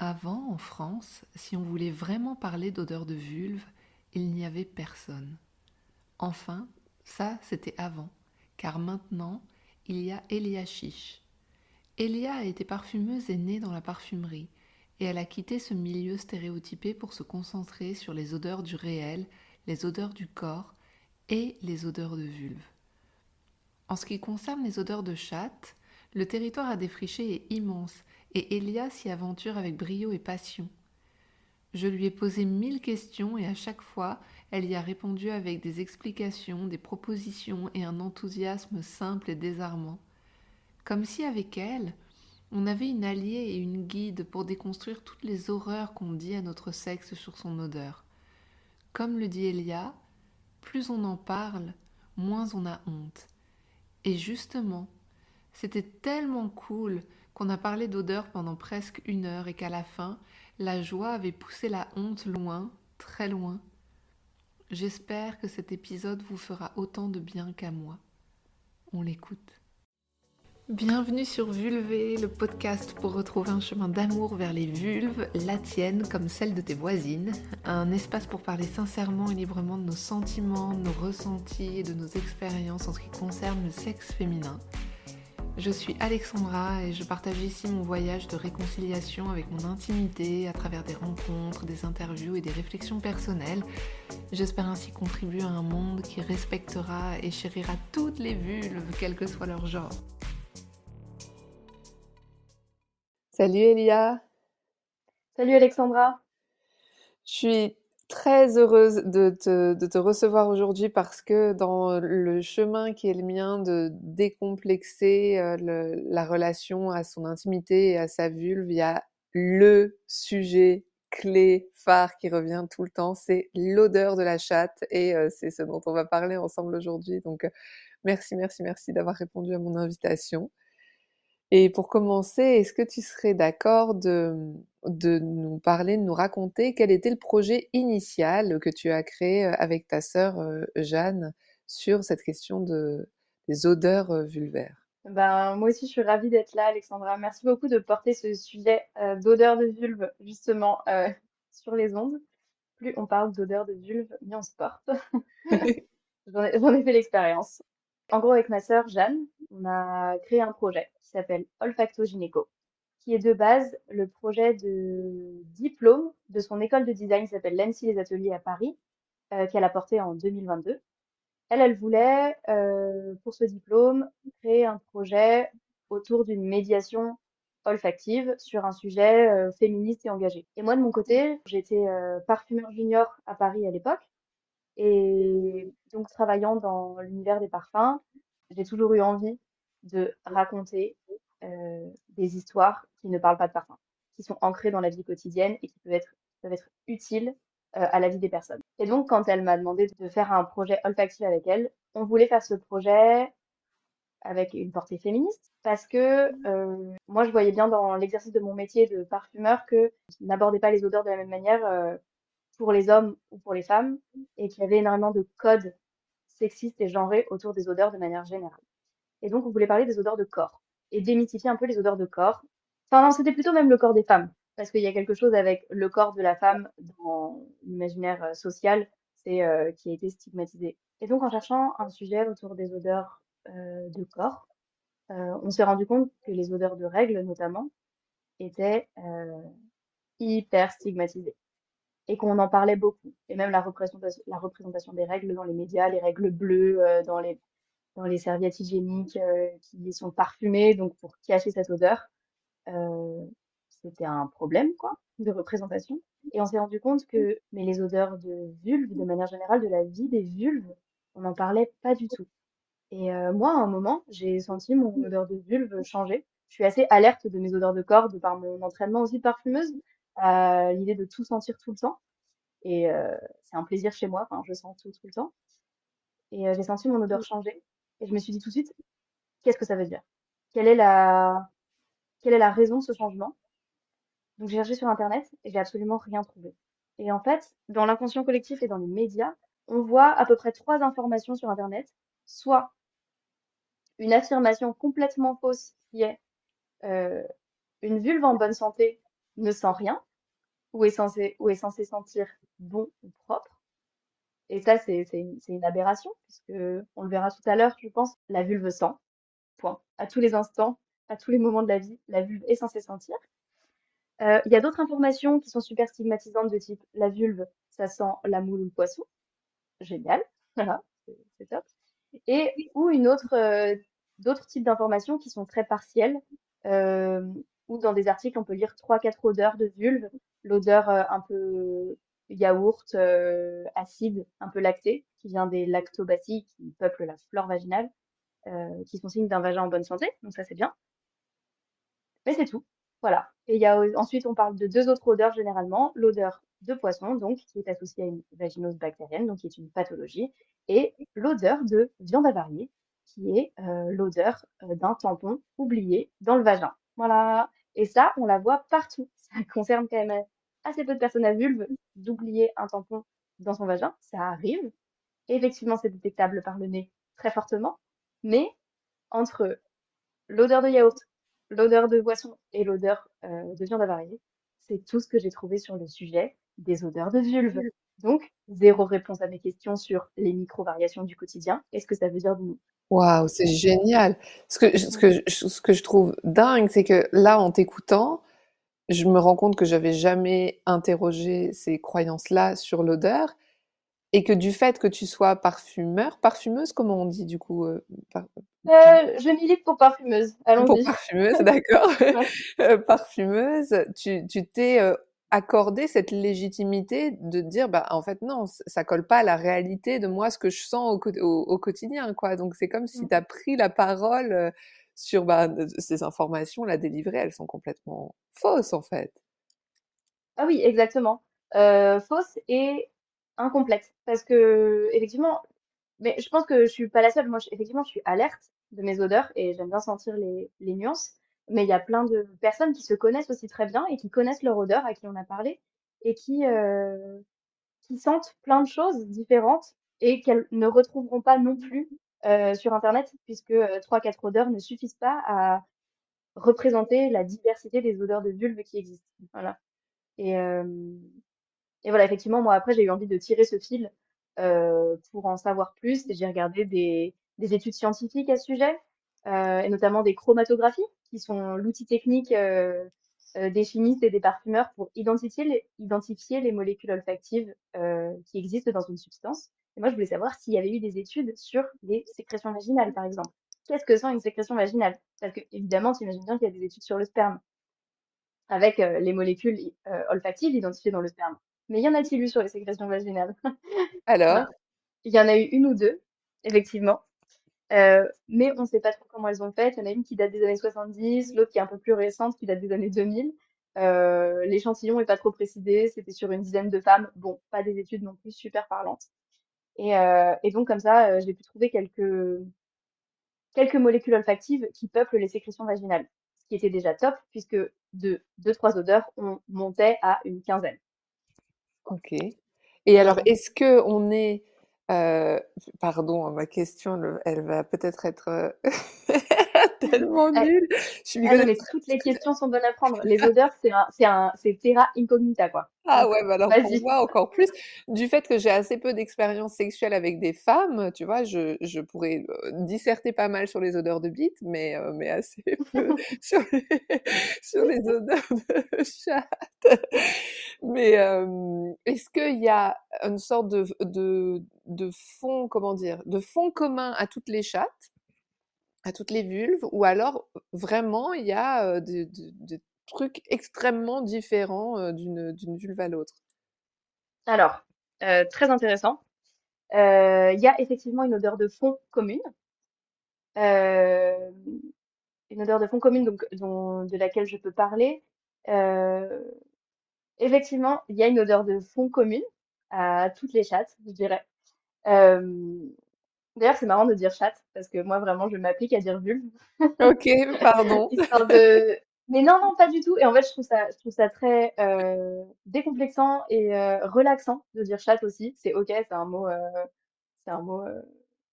Avant, en France, si on voulait vraiment parler d'odeur de vulve, il n'y avait personne. Enfin, ça c'était avant, car maintenant, il y a Elia Chiche. Elia a été parfumeuse et née dans la parfumerie, et elle a quitté ce milieu stéréotypé pour se concentrer sur les odeurs du réel, les odeurs du corps et les odeurs de vulve. En ce qui concerne les odeurs de chatte, le territoire à défricher est immense et Elia s'y aventure avec brio et passion. Je lui ai posé mille questions et à chaque fois, elle y a répondu avec des explications, des propositions et un enthousiasme simple et désarmant. Comme si avec elle, on avait une alliée et une guide pour déconstruire toutes les horreurs qu'on dit à notre sexe sur son odeur. Comme le dit Elia, plus on en parle, moins on a honte. Et justement, c'était tellement cool qu'on a parlé d'odeur pendant presque une heure et qu'à la fin, la joie avait poussé la honte loin, très loin. J'espère que cet épisode vous fera autant de bien qu'à moi. On l'écoute. Bienvenue sur Vulvé, le podcast pour retrouver un chemin d'amour vers les vulves, la tienne comme celle de tes voisines. Un espace pour parler sincèrement et librement de nos sentiments, de nos ressentis et de nos expériences en ce qui concerne le sexe féminin. Je suis Alexandra et je partage ici mon voyage de réconciliation avec mon intimité à travers des rencontres, des interviews et des réflexions personnelles. J'espère ainsi contribuer à un monde qui respectera et chérira toutes les vulves, quel que soit leur genre. Salut Elia. Salut Alexandra. Je suis très heureuse de te, de te recevoir aujourd'hui parce que dans le chemin qui est le mien de décomplexer euh, le, la relation à son intimité et à sa vulve, il y a le sujet clé, phare qui revient tout le temps, c'est l'odeur de la chatte et euh, c'est ce dont on va parler ensemble aujourd'hui. Donc euh, merci, merci, merci d'avoir répondu à mon invitation. Et pour commencer, est-ce que tu serais d'accord de, de nous parler, de nous raconter quel était le projet initial que tu as créé euh, avec ta sœur euh, Jeanne sur cette question de, des odeurs euh, vulvaires? Ben, moi aussi, je suis ravie d'être là, Alexandra. Merci beaucoup de porter ce sujet d'odeur de vulve, justement, sur les ondes. Plus on parle d'odeur de vulve, mieux on se porte. J'en ai, ai, fait l'expérience. En gros, avec ma sœur Jeanne, on a créé un projet qui s'appelle Olfacto Gynéco qui est de base le projet de diplôme de son école de design qui s'appelle l'ENSI Les Ateliers à Paris, euh, qu'elle a porté en 2022. Elle, elle voulait, euh, pour ce diplôme, créer un projet autour d'une médiation olfactive sur un sujet euh, féministe et engagé. Et moi, de mon côté, j'étais parfumeur junior à Paris à l'époque. Et donc, travaillant dans l'univers des parfums, j'ai toujours eu envie de raconter euh, des histoires qui ne parlent pas de parfum, qui sont ancrées dans la vie quotidienne et qui peuvent être, peuvent être utiles euh, à la vie des personnes. Et donc, quand elle m'a demandé de faire un projet olfactif avec elle, on voulait faire ce projet avec une portée féministe parce que euh, moi je voyais bien dans l'exercice de mon métier de parfumeur que je n'abordais pas les odeurs de la même manière pour les hommes ou pour les femmes et qu'il y avait énormément de codes sexistes et genrés autour des odeurs de manière générale. Et donc on voulait parler des odeurs de corps et démythifier un peu les odeurs de corps. Enfin, non, c'était plutôt même le corps des femmes, parce qu'il y a quelque chose avec le corps de la femme dans l'imaginaire euh, social, c'est euh, qui a été stigmatisé. Et donc, en cherchant un sujet autour des odeurs euh, de corps, euh, on s'est rendu compte que les odeurs de règles, notamment, étaient euh, hyper stigmatisées et qu'on en parlait beaucoup. Et même la représentation, des règles dans les médias, les règles bleues, dans les dans les serviettes hygiéniques euh, qui sont parfumées, donc pour cacher cette odeur. Euh, c'était un problème, quoi, de représentation. Et on s'est rendu compte que, mais les odeurs de vulve, de manière générale, de la vie des vulves, on n'en parlait pas du tout. Et euh, moi, à un moment, j'ai senti mon odeur de vulve changer. Je suis assez alerte de mes odeurs de corps, de par mon entraînement aussi de parfumeuse, l'idée de tout sentir tout le temps. Et euh, c'est un plaisir chez moi, enfin, je sens tout tout le temps. Et euh, j'ai senti mon odeur changer. Et je me suis dit tout de suite, qu'est-ce que ça veut dire? Quelle est la, quelle est la raison de ce changement? Donc j'ai cherché sur Internet et j'ai absolument rien trouvé. Et en fait, dans l'inconscient collectif et dans les médias, on voit à peu près trois informations sur Internet. Soit une affirmation complètement fausse qui est euh, une vulve en bonne santé ne sent rien ou est censé, ou est censé sentir bon ou propre. Et ça, c'est une, une aberration, puisque on le verra tout à l'heure, je pense, la vulve sent. Point. À tous les instants, à tous les moments de la vie, la vulve est censée sentir. Euh, il y a d'autres informations qui sont super stigmatisantes de type la vulve, ça sent la moule ou le poisson. Génial, voilà, c'est top. Et ou une autre, euh, d'autres types d'informations qui sont très partielles, euh, ou dans des articles on peut lire trois quatre odeurs de vulve, l'odeur un peu yaourt acide, un peu lacté, qui vient des lactobacilles qui peuplent la flore vaginale, qui sont signes d'un vagin en bonne santé, donc ça c'est bien. Mais c'est tout. Voilà. Et y a ensuite, on parle de deux autres odeurs généralement. L'odeur de poisson, donc, qui est associée à une vaginose bactérienne, donc qui est une pathologie, et l'odeur de viande avariée, qui est euh, l'odeur euh, d'un tampon oublié dans le vagin. Voilà. Et ça, on la voit partout. Ça concerne quand même assez peu de personnes à vulve d'oublier un tampon dans son vagin. Ça arrive. effectivement, c'est détectable par le nez très fortement. Mais entre l'odeur de yaourt, l'odeur de boisson et l'odeur euh, de viande avariée. C'est tout ce que j'ai trouvé sur le sujet des odeurs de vulve. Donc, zéro réponse à mes questions sur les micro-variations du quotidien. Est-ce que ça veut dire de nous Waouh, c'est génial. Ce que, ce, que, ce que je trouve dingue, c'est que là, en t'écoutant, je me rends compte que j'avais jamais interrogé ces croyances-là sur l'odeur et que du fait que tu sois parfumeur, parfumeuse, comment on dit du coup euh, euh, je milite pour parfumeuse. Allons-y. Pour parfumeuse, d'accord. Euh, parfumeuse, tu t'es accordé cette légitimité de dire, bah en fait non, ça colle pas à la réalité de moi, ce que je sens au, au, quotidien, quoi. Donc c'est comme si mmh. tu as pris la parole sur bah, ces informations, la délivrer, elles sont complètement fausses en fait. Ah oui, exactement. Euh, fausses et incomplètes. Parce que, effectivement, mais je pense que je suis pas la seule. Moi, effectivement, je suis alerte de mes odeurs et j'aime bien sentir les, les nuances. Mais il y a plein de personnes qui se connaissent aussi très bien et qui connaissent leur odeur, à qui on a parlé, et qui, euh, qui sentent plein de choses différentes et qu'elles ne retrouveront pas non plus euh, sur Internet, puisque euh, trois, quatre odeurs ne suffisent pas à représenter la diversité des odeurs de vulve qui existent. Voilà. Et, et voilà, effectivement, moi après, j'ai eu envie de tirer ce fil euh, pour en savoir plus. J'ai regardé des, des, études scientifiques à ce sujet, euh, et notamment des chromatographies, qui sont l'outil technique euh, euh, des chimistes et des parfumeurs pour identifier les, identifier les molécules olfactives qui existent dans une substance. Et moi, je voulais savoir s'il y avait eu des études sur les sécrétions vaginales, par exemple. Qu'est-ce que sent une sécrétion vaginale? Parce que, évidemment, tu imagines bien qu'il y a des études sur le sperme, avec les molécules olfactives identifiées dans le sperme. Mais y en a-t-il eu sur les sécrétions vaginales? Alors Il y en a eu une ou deux, effectivement. Euh, mais on ne sait pas trop comment elles ont fait. Il y en a une qui date des années 70, l'autre qui est un peu plus récente, qui date des années 2000. Euh, L'échantillon n'est pas trop précisé, c'était sur une dizaine de femmes. Bon, pas des études non plus super parlantes. Et, euh, et donc comme ça, euh, j'ai pu trouver quelques, quelques molécules olfactives qui peuplent les sécrétions vaginales, ce qui était déjà top, puisque de deux, trois odeurs, on montait à une quinzaine. Ok. Et alors, est-ce que on est euh, pardon, ma question, elle, va peut-être être, tellement nulle. Je suis ah toutes les questions sont bonnes à prendre. Les odeurs, c'est un, c'est un, c'est terra incognita, quoi. Ah ouais, bah alors pour moi encore plus, du fait que j'ai assez peu d'expérience sexuelle avec des femmes, tu vois, je, je pourrais euh, disserter pas mal sur les odeurs de bite, mais, euh, mais assez peu sur, les, sur les odeurs de chatte. Mais euh, est-ce qu'il y a une sorte de, de, de fond, comment dire, de fond commun à toutes les chattes? À toutes les vulves, ou alors vraiment il y a des, trucs extrêmement différents d'une vulve à l'autre? Alors, très intéressant. Il y a effectivement une odeur de fond commune. une odeur de fond commune de laquelle je peux parler. effectivement, il y a une odeur de fond commune à toutes les chattes, je dirais. D'ailleurs, c'est marrant de dire chatte, parce que moi, vraiment, je m'applique à dire vulve. Ok, pardon. de... Mais non, non, pas du tout. Et en fait, je trouve ça, je trouve ça très euh, décomplexant et euh, relaxant de dire chatte aussi. C'est ok, c'est un mot, euh, c'est un mot euh,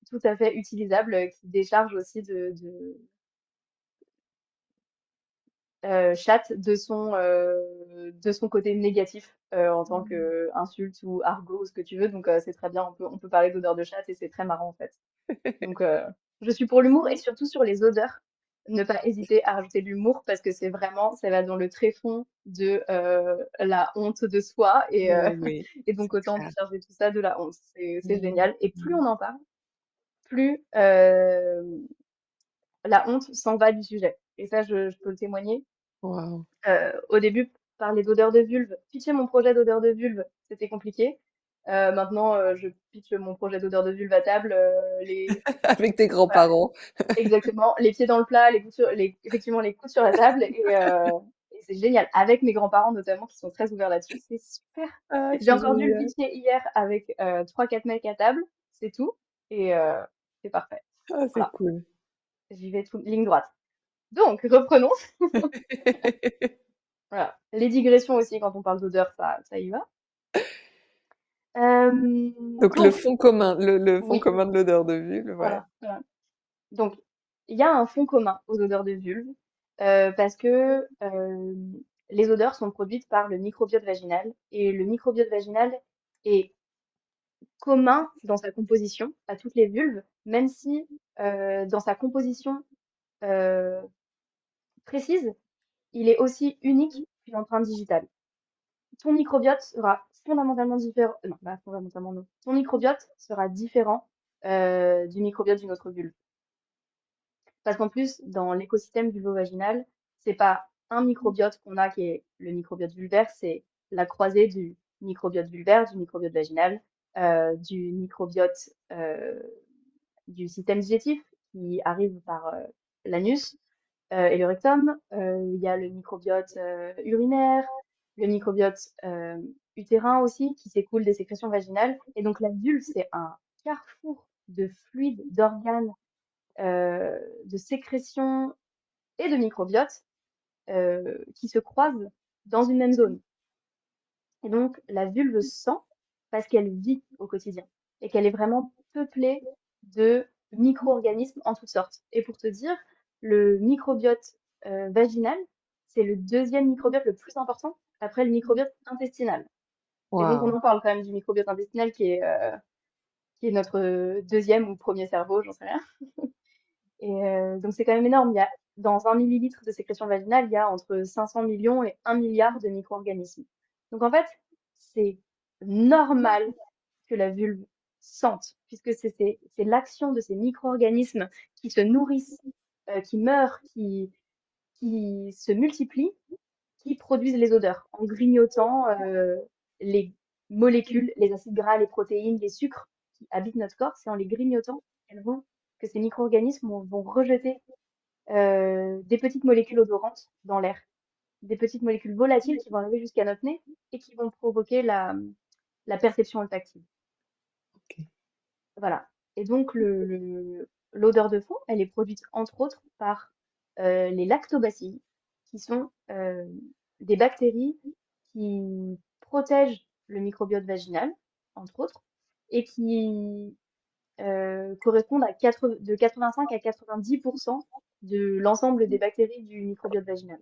tout à fait utilisable qui décharge aussi de, de... chatte de son, de son côté négatif en tant que insulte ou argot ou ce que tu veux. Donc c'est très bien, on peut, on peut parler d'odeur de chatte et c'est très marrant en fait. Donc je suis pour l'humour et surtout sur les odeurs. Ne pas hésiter à rajouter de l'humour parce que c'est vraiment, ça va dans le tréfonds de la honte de soi et, et donc autant charger tout ça de la honte. C'est mmh. génial. Et plus mmh. on en parle, plus la honte s'en va du sujet. Et ça, je, je peux le témoigner. Euh, au début, parler d'odeur de vulve, pitcher mon projet d'odeur de vulve, c'était compliqué. Euh, maintenant, euh, je pitch mon projet d'odeur de vulve à table. les... Avec tes grands-parents. Exactement. Les pieds dans le plat, les, coups les... effectivement, les coups sur la table. Et, c'est génial. Avec mes grands-parents notamment, qui sont très ouverts là-dessus. C'est super. Ah, J'ai encore dû le pitcher hier avec trois, quatre mecs à table. C'est tout. Et c'est parfait. Ah, c'est cool. J'y vais tout, ligne droite. Donc, reprenons. voilà. Les digressions aussi, quand on parle d'odeur, ça, ça y va. Euh, donc, le fond commun, le, fond commun de l'odeur de vulve, voilà. Donc, il y a un fond commun aux odeurs de vulve euh, parce que euh, les odeurs sont produites par le microbiote vaginal et le microbiote vaginal est commun dans sa composition à toutes les vulves, même si dans sa composition précise, il est aussi unique qu'une empreinte digitale. Ton microbiote sera fondamentalement différent. Euh, non, fondamentalement non. Ton microbiote sera différent euh, du microbiote d'une autre vulve. Parce qu'en plus, dans l'écosystème vulvo-vaginal, c'est pas un microbiote qu'on a qui est le microbiote vulvaire, c'est la croisée du microbiote vulvaire, du microbiote vaginal, euh, du microbiote euh, du système digestif qui arrive par euh, l'anus, euh, et le rectum. Euh, il y a le microbiote euh, urinaire, le microbiote utérin aussi qui s'écoule des sécrétions vaginales. Et donc la vulve, c'est un carrefour de fluides, d'organes, de sécrétions et de microbiotes qui se croisent dans une même zone. Et donc la vulve sent parce qu'elle vit au quotidien et qu'elle est vraiment peuplée de micro-organismes en toutes sortes. Et pour te dire, le microbiote euh, vaginal, c'est le deuxième microbiote le plus important après le microbiote intestinal. Et donc, on en parle quand même du microbiote intestinal qui est, euh, qui est notre deuxième ou premier cerveau, j'en sais rien. et euh, donc, c'est quand même énorme. Il y a, dans un millilitre de sécrétion vaginale, il y a entre 500 millions et 1 milliard de micro-organismes. Donc, en fait, c'est normal que la vulve sente, puisque c'est l'action de ces micro-organismes qui se nourrissent euh, qui meurent, qui, qui se multiplient, qui produisent les odeurs en grignotant euh, les molécules, les acides gras, les protéines, les sucres qui habitent notre corps. C'est en les grignotant qu'elles vont, que ces micro-organismes vont, rejeter euh, des petites molécules odorantes dans l'air, des petites molécules volatiles qui vont arriver jusqu'à notre nez et qui vont provoquer la, la perception olfactive. Voilà. Et donc, le, le, l'odeur de fond, elle est produite entre autres par euh, les lactobacilles, qui sont euh, des bactéries qui protègent le microbiote vaginal, entre autres, et qui euh, correspondent à de 85 à 90% de l'ensemble des bactéries du microbiote vaginal.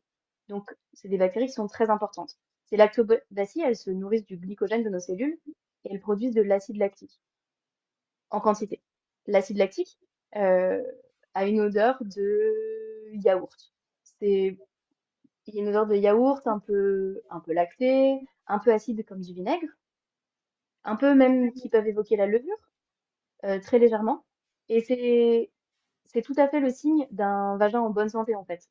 Donc, c'est des bactéries qui sont très importantes. Ces lactobacilles, elles se nourrissent du glycogène de nos cellules et elles produisent de l'acide lactique en quantité. L'acide lactique, a une odeur de yaourt. C'est il y a une odeur de yaourt un peu un peu lacté, un peu acide comme du vinaigre, un peu même qui peuvent évoquer la levure, euh, très légèrement. Et c'est c'est tout à fait le signe d'un vagin en bonne santé en fait.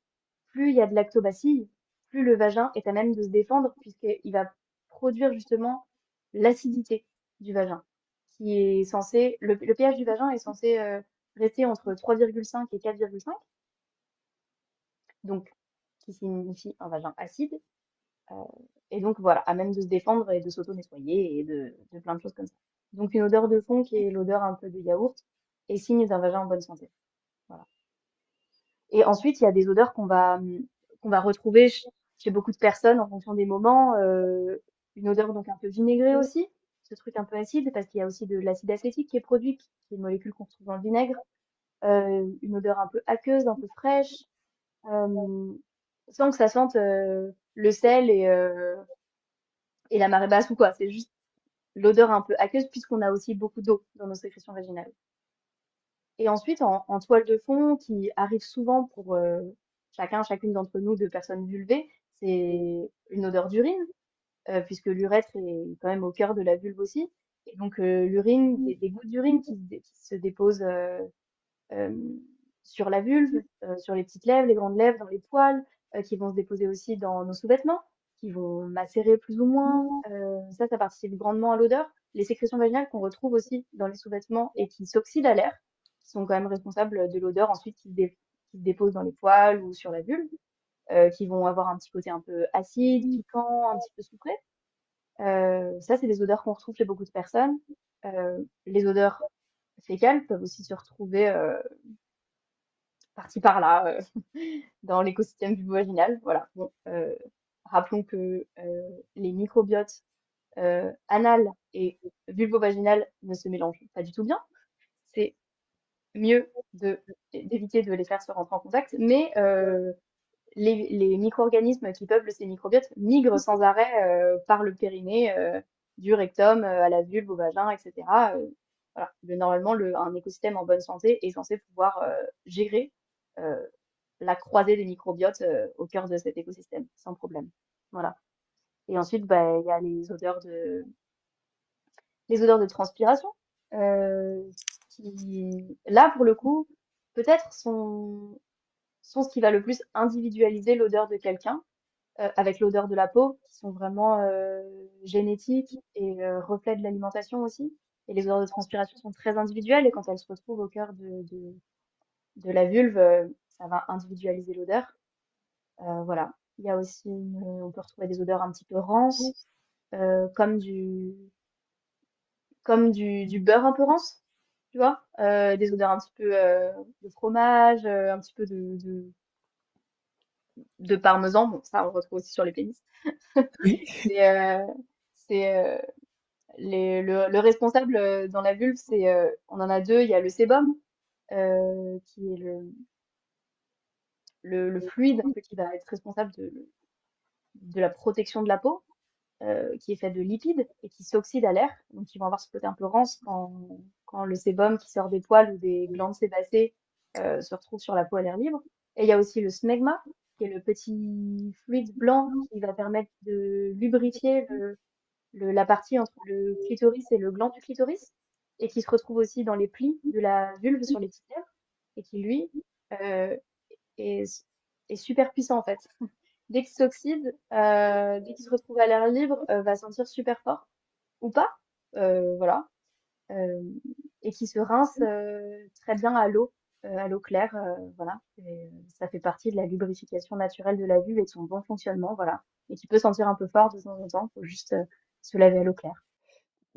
Plus il y a de lactobacilles, plus le vagin est à même de se défendre puisqu'il va produire justement l'acidité du vagin, qui est censé le, le pH du vagin est censé euh, rester entre 3,5 et 4,5. Donc, qui signifie un vagin acide. Euh, et donc, voilà, à même de se défendre et de s'auto-nettoyer et de, de, plein de choses comme ça. Donc, une odeur de fond qui est l'odeur un peu de yaourt et signe d'un vagin en bonne santé. Voilà. Et ensuite, il y a des odeurs qu'on va, qu'on va retrouver chez, beaucoup de personnes en fonction des moments. Euh, une odeur donc un peu vinaigrée aussi, ce truc un peu acide, parce qu'il y a aussi de l'acide acétique qui est produit, qui est une molécule qu'on trouve dans le vinaigre, euh, une odeur un peu aqueuse, un peu fraîche. Euh, sans que ça sente le sel et la marée basse ou quoi. C'est juste l'odeur un peu aqueuse puisqu'on a aussi beaucoup d'eau dans nos sécrétions vaginales. Et ensuite, en, toile de fond, qui arrive souvent pour chacun, chacune d'entre nous, de personnes vulvées, c'est une odeur d'urine, puisque l'urètre est quand même au cœur de la vulve aussi. Et donc l'urine, des, des, gouttes d'urine qui, se déposent sur la vulve, sur les petites lèvres, les grandes lèvres, dans les poils, qui vont se déposer aussi dans nos sous-vêtements, qui vont macérer plus ou moins. ça, ça participe grandement à l'odeur. Les sécrétions vaginales qu'on retrouve aussi dans les sous-vêtements et qui s'oxydent à l'air, qui sont quand même responsables de l'odeur ensuite qui, se dépose dans les poils ou sur la vulve, qui vont avoir un petit côté un peu acide, piquant, un petit peu sucré. Euh, ça, c'est des odeurs qu'on retrouve chez beaucoup de personnes. Euh, les odeurs fécales peuvent aussi se retrouver euh, par-ci par-là euh, dans l'écosystème vulvo-vaginal. Voilà. Bon, euh, rappelons que les microbiotes anal et vulvo-vaginal ne se mélangent pas du tout bien. C'est mieux d'éviter de, les faire se rentrer en contact, mais les, micro-organismes qui peuplent ces microbiotes migrent sans arrêt euh, par le périnée, euh, du rectum euh, à la vulve, au vagin, etc. voilà. normalement, le, un écosystème en bonne santé est censé pouvoir gérer la croisée des microbiotes au cœur de cet écosystème, sans problème. Voilà. Et ensuite, bah, il y a les odeurs de, les odeurs de transpiration, qui, là, pour le coup, peut-être sont sont ce qui va le plus individualiser l'odeur de quelqu'un, euh, avec l'odeur de la peau, qui sont vraiment euh, génétiques et euh, de l'alimentation aussi. Et les odeurs de transpiration sont très individuelles et quand elles se retrouvent au cœur de, de, la vulve, ça va individualiser l'odeur. voilà. Il y a aussi, on peut retrouver des odeurs un petit peu rances, comme du, comme du beurre un peu rance tu vois, euh, des odeurs un petit peu euh, de fromage, euh, un petit peu de, de, de, parmesan. Bon, ça, on retrouve aussi sur les pénis. c'est c'est les, le, le, responsable dans la vulve, c'est on en a deux. Il y a le sébum, qui est le, le, le fluide qui va être responsable de, de la protection de la peau. Euh, qui est fait de lipides et qui s'oxydent à l'air. Donc, ils vont avoir ce côté un peu rance quand, le sébum qui sort des poils ou des glandes sébacées euh, se retrouve sur la peau à l'air libre. Et il y a aussi le smegma, qui est le petit fluide blanc qui va permettre de lubrifier le, la partie entre le clitoris et le gland du clitoris, et qui se retrouve aussi dans les plis de la vulve sur les petites lèvres, et qui, lui, euh, est, est super puissant en fait dès qu'il s'oxyde, euh, dès qu'il se retrouve à l'air libre, euh, va sentir super fort ou pas, euh, voilà, et qui se rince très bien à l'eau, à l'eau claire, voilà. ça fait partie de la lubrification naturelle de la vulve et de son bon fonctionnement, voilà, et qui peut sentir un peu fort de temps en temps. Faut juste se laver à l'eau claire.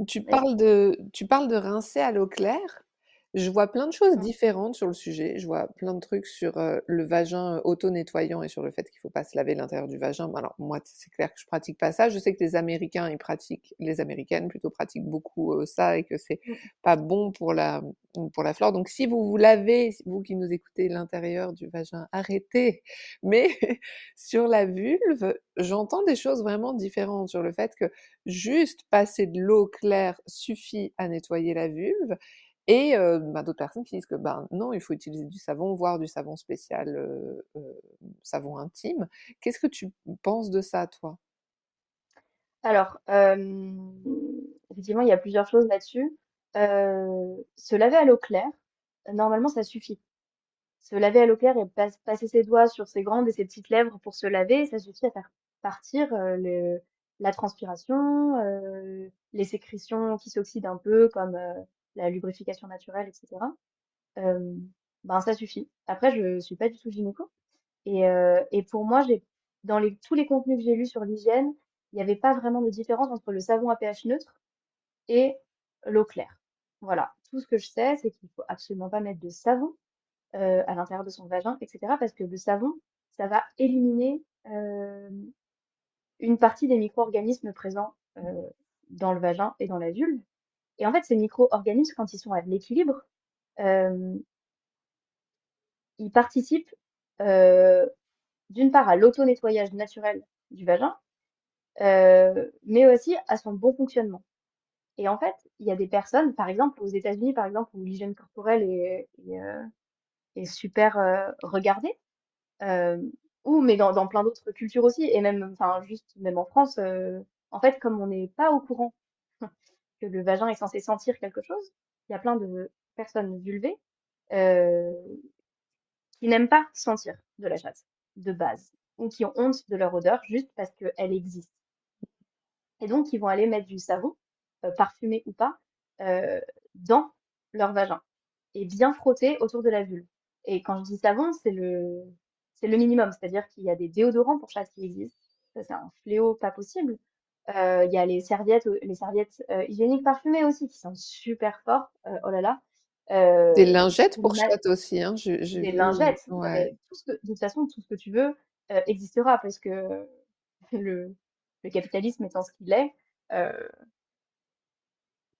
Tu parles de, tu parles de rincer à l'eau claire? Je vois plein de choses différentes sur le sujet. Je vois plein de trucs sur le vagin auto-nettoyant et sur le fait qu'il faut pas se laver l'intérieur du vagin. Alors moi, c'est clair que je pratique pas ça. Je sais que les Américains, ils pratiquent, les Américaines plutôt pratiquent beaucoup ça et que c'est mmh. pas bon pour la pour la flore. Donc si vous vous lavez, vous qui nous écoutez l'intérieur du vagin, arrêtez. Mais sur la vulve, j'entends des choses vraiment différentes sur le fait que juste passer de l'eau claire suffit à nettoyer la vulve et bah, d'autres personnes qui disent que ben non, il faut utiliser du savon, voire du savon spécial, euh, savon intime. Qu'est-ce que tu penses de ça, toi? Alors, effectivement, il y a plusieurs choses là-dessus. se laver à l'eau claire, normalement, ça suffit. Se laver à l'eau claire et passer ses doigts sur ses grandes et ses petites lèvres pour se laver, ça suffit à faire partir le, la transpiration, les sécrétions qui s'oxydent un peu, comme la lubrification naturelle, etc. Ben ça suffit. Après, je suis pas du tout gynéco. Et, euh, et pour moi, j'ai dans les, tous les contenus que j'ai lus sur l'hygiène, il n'y avait pas vraiment de différence entre le savon à pH neutre et l'eau claire. Voilà. Tout ce que je sais, c'est qu'il faut absolument pas mettre de savon euh, à l'intérieur de son vagin, etc. Parce que le savon, ça va éliminer une partie des micro-organismes présents dans le vagin et dans la. Et en fait, ces micro-organismes, quand ils sont à l'équilibre, euh, ils participent euh, d'une part à l'auto-nettoyage naturel du vagin, euh, mais aussi à son bon fonctionnement. Et en fait, il y a des personnes, par exemple aux États-Unis, par exemple, où l'hygiène corporelle est, est, euh, super euh, regardée, euh, ou mais dans, dans plein d'autres cultures aussi, et même, enfin, juste même en France, en fait, comme on n'est pas au courant que le vagin est censé sentir quelque chose, il y a plein de personnes vulvées euh, qui n'aiment pas sentir de la chatte de base, ou qui ont honte de leur odeur juste parce qu'elle existe. Et donc, ils vont aller mettre du savon, euh, parfumé ou pas, euh, dans leur vagin et bien frotter autour de la vulve. Et quand je dis savon, c'est le, le minimum, c'est-à-dire qu'il y a des déodorants pour chatte qui existent. C'est un fléau pas possible. Euh, il y a les serviettes, les serviettes euh, hygiéniques parfumées aussi qui sont super fortes. Euh, oh là là. Euh, Des lingettes pour chatte aussi, hein. j'ai- j'ai des lingettes. Ouais. Tout ce que, de toute façon, tout ce que tu veux euh, existera parce que le, le capitalisme étant ce qu'il est, euh,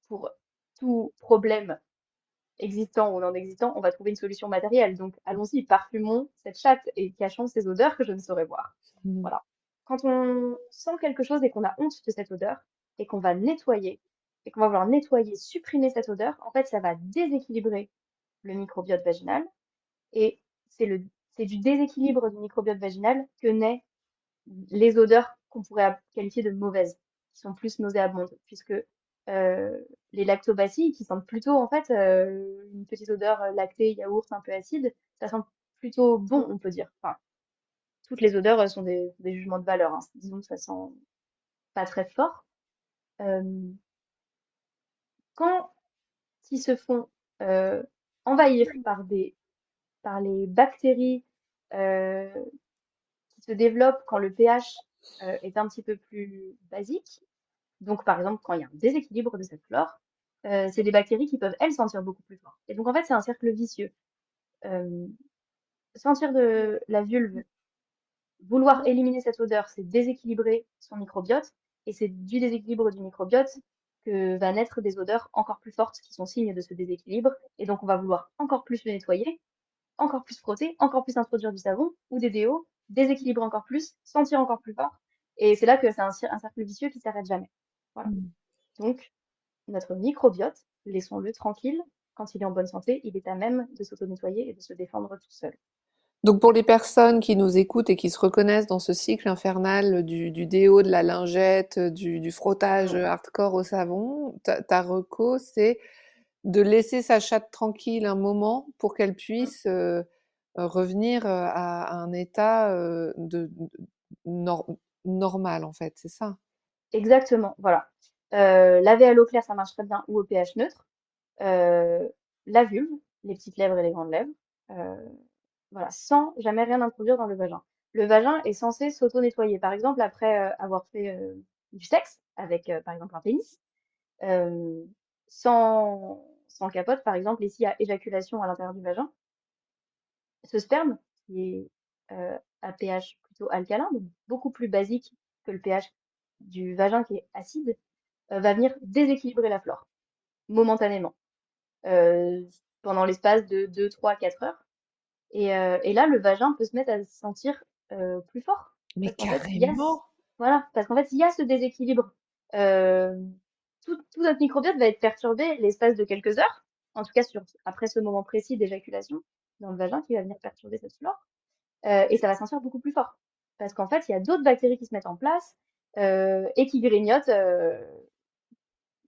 pour tout problème existant ou non existant, on va trouver une solution matérielle. Donc allons-y, parfumons cette chatte et cachons ces odeurs que je ne saurais voir. Mm. Voilà. Quand on sent quelque chose et qu'on a honte de cette odeur et qu'on va nettoyer et qu'on va vouloir nettoyer, supprimer cette odeur, en fait, ça va déséquilibrer le microbiote vaginal et c'est le c'est du déséquilibre du microbiote vaginal que naît les odeurs qu'on pourrait qualifier de mauvaises, qui sont plus nauséabondes, puisque euh, les lactobacilles, qui sentent plutôt en fait euh, une petite odeur lactée, yaourt, un peu acide, ça sent plutôt bon, on peut dire. Toutes les odeurs sont des, jugements de valeur. Hein. Disons que ça sent pas très fort. Quand ils se font euh, envahir par des par les bactéries euh, qui se développent quand le pH euh, est un petit peu plus basique. Donc, par exemple, quand il y a un déséquilibre de cette flore, c'est des bactéries qui peuvent, elles, sentir beaucoup plus fort. Et donc, en fait, c'est un cercle vicieux. Sentir de la vulve, vouloir éliminer cette odeur, c'est déséquilibrer son microbiote. Et c'est du déséquilibre du microbiote que va naître des odeurs encore plus fortes qui sont signes de ce déséquilibre. Et donc, on va vouloir encore plus le nettoyer, encore plus frotter, encore plus introduire du savon ou des déos, déséquilibrer encore plus, sentir encore plus fort. Et c'est là que c'est un, un, cercle vicieux qui s'arrête jamais. Voilà. Mmh. Donc, notre microbiote, laissons-le tranquille. Quand il est en bonne santé, il est à même de s'auto-nettoyer et de se défendre tout seul. Donc pour les personnes qui nous écoutent et qui se reconnaissent dans ce cycle infernal du, du déo, de la lingette, du, du frottage hardcore au savon, ta, ta reco, c'est de laisser sa chatte tranquille un moment pour qu'elle puisse euh, revenir à, à, un état euh, de, de nor normal en fait, c'est ça? Exactement, voilà. Euh, laver à l'eau claire, ça marche très bien, ou au pH neutre. Euh, la vulve, les petites lèvres et les grandes lèvres, euh, voilà, sans jamais rien introduire dans le vagin. Le vagin est censé s'auto-nettoyer. Par exemple, après avoir fait du sexe avec, par exemple, un pénis, sans, sans capote, par exemple, ici, il y éjaculation à l'intérieur du vagin. Ce sperme, qui est euh, à pH plutôt alcalin, donc beaucoup plus basique que le pH du vagin qui est acide, euh, va venir déséquilibrer la flore, momentanément, euh, pendant l'espace de 2, 3, 4 heures. Et, et, là, le vagin peut se mettre à se sentir plus fort. Mais parce carrément fait, Voilà, parce qu'en fait, il y a ce déséquilibre. Tout, tout, notre microbiote va être perturbé l'espace de quelques heures, en tout cas sur, après ce moment précis d'éjaculation dans le vagin qui va venir perturber cette flore. Euh, et ça va sentir beaucoup plus fort. Parce qu'en fait, il y a d'autres bactéries qui se mettent en place euh, et qui grignotent euh,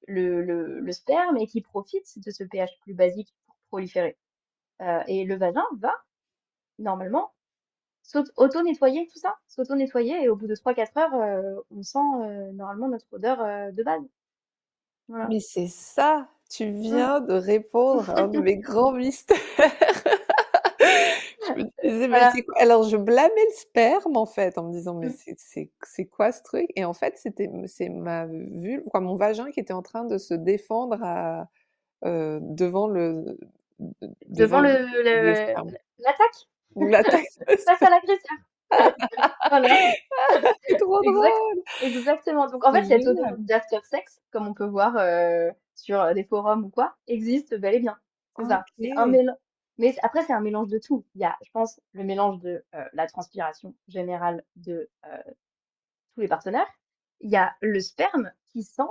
le, le, le, sperme et qui profitent de ce pH plus basique pour proliférer. Et le vagin va, normalement, auto-nettoyer tout ça, s'auto-nettoyer et au bout de 3-4 heures, euh, on sent euh, normalement notre odeur de base. Voilà. Mais c'est ça, tu viens de répondre à un de mes grands mystères. je me disais, voilà. mais quoi? Alors, je blâmais le sperme, en fait, en me disant, mais c'est quoi ce truc? Et en fait, c'était c'est ma vulve, quoi, mon vagin qui était en train de se défendre à, euh, devant le... Devant, devant l'attaque? Face à l'agresseur voilà. C'est trop drôle exact, Exactement. Donc, en fait, cette odeur d'after sex, comme on peut voir euh, sur des forums ou quoi, existe bel et bien. C'est okay. ça. C'est un, mél Mais après, c'est un mélange de tout. Il y a, je pense, le mélange de la transpiration générale de tous les partenaires. Il y a le sperme qui sent,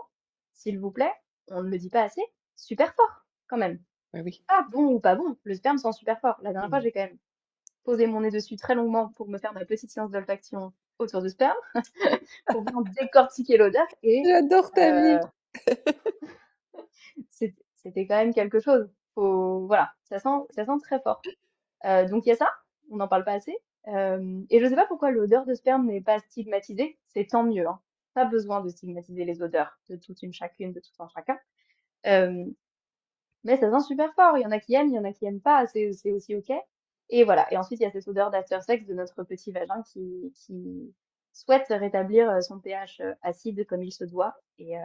s'il vous plaît, on ne le dit pas assez, super fort quand même. oui. Ah bon ou pas bon, le sperme sent super fort. La dernière fois, Mmh. j'ai quand même posé mon nez dessus très longuement pour me faire ma petite séance d'olfaction autour du sperme, pour bien décortiquer l'odeur. Et J'adore ta euh, vie. c'est- c'était quand même quelque chose. Faut, voilà, ça sent, ça sent très fort. Euh, donc il y a ça, on n'en parle pas assez. Euh, et je sais pas pourquoi l'odeur de sperme n'est pas stigmatisée, c'est tant mieux. Hein. Pas besoin de stigmatiser les odeurs de toute une chacune, de tout un chacun. Euh, mais ça sent super fort. Il y en a qui aiment, il y en a qui aiment pas. C'est aussi ok. Et voilà. Et ensuite il y a cette odeur d'after sex de notre petit vagin qui qui souhaite rétablir euh, son pH euh, acide comme il se doit et euh,